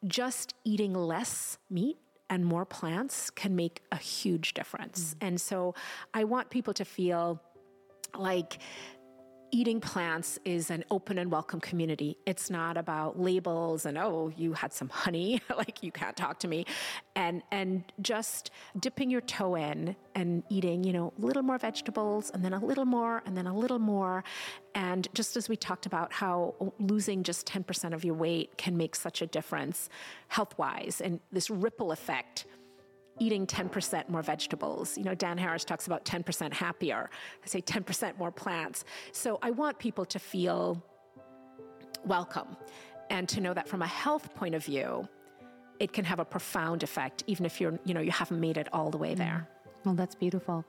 just eating less meat and more plants can make a huge difference. Mm. And so I want people to feel like eating plants is an open and welcome community. It's not about labels and oh, you had some honey, like you can't talk to me. And and just dipping your toe in and eating, you know, a little more vegetables and then a little more and then a little more. And just as we talked about how losing just 10% of your weight can make such a difference health-wise and this ripple effect eating 10% more vegetables. You know, Dan Harris talks about 10% happier. I say 10% more plants. So I want people to feel welcome and to know that from a health point of view, it can have a profound effect, even if you're, you know, you haven't made it all the way there. Well, that's beautiful.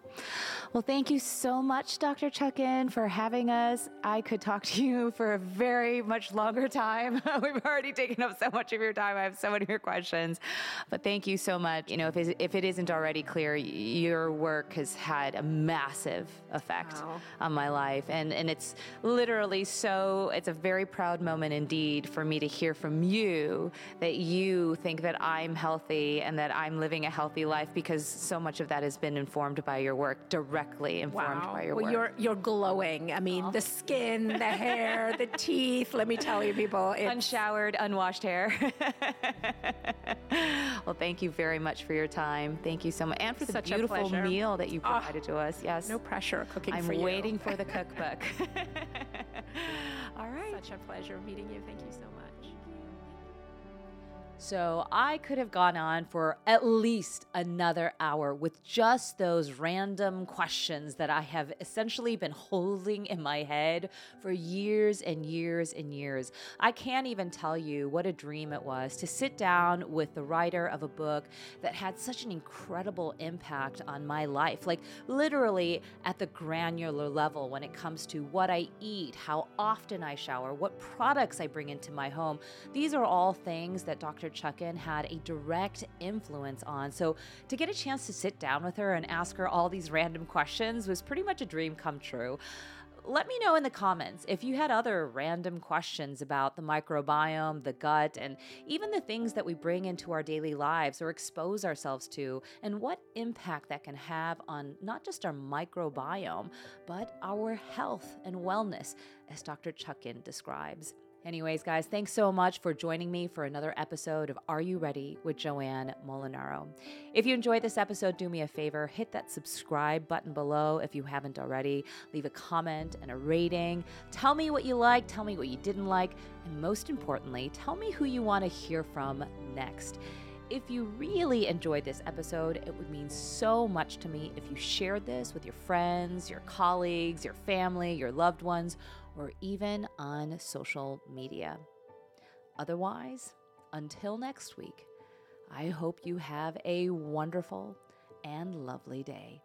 Well, thank you so much, Dr. Chutkan, for having us. I could talk to you for a very much longer time. We've already taken up so much of your time. I have so many more questions. But thank you so much. You know, if, if it isn't already clear, your work has had a massive effect wow. on my life. And, and it's literally so, it's a very proud moment indeed for me to hear from you that you think that I'm healthy and that I'm living a healthy life because so much of that is been informed by your work, directly informed wow. by your well, work. You're you're glowing. I mean, the skin, the hair, the teeth. Let me tell you, people, it's... unshowered, unwashed hair. well, thank you very much for your time. Thank you so much, and for the Such beautiful meal that you ah, provided oh, to us. Yes, no pressure cooking I'm for you. waiting for the cookbook. All right. Such a pleasure meeting you. Thank you so much. So I could have gone on for at least another hour with just those random questions that I have essentially been holding in my head for years and years and years. I can't even tell you what a dream it was to sit down with the writer of a book that had such an incredible impact on my life, like literally at the granular level when it comes to what I eat, how often I shower, what products I bring into my home. These are all things that Dr. Chutkan had a direct influence on. So to get a chance to sit down with her and ask her all these random questions was pretty much a dream come true. Let me know in the comments if you had other random questions about the microbiome, the gut, and even the things that we bring into our daily lives or expose ourselves to, and what impact that can have on not just our microbiome, but our health and wellness, as Dr. Chutkan describes. Anyways, guys, thanks so much for joining me for another episode of Are You Ready with Joanne Molinaro. If you enjoyed this episode, do me a favor, hit that subscribe button below if you haven't already. Leave a comment and a rating. Tell me what you liked, tell me what you didn't like, and most importantly, tell me who you want to hear from next. If you really enjoyed this episode, it would mean so much to me if you shared this with your friends, your colleagues, your family, your loved ones, or even on social media. Otherwise, until next week, I hope you have a wonderful and lovely day.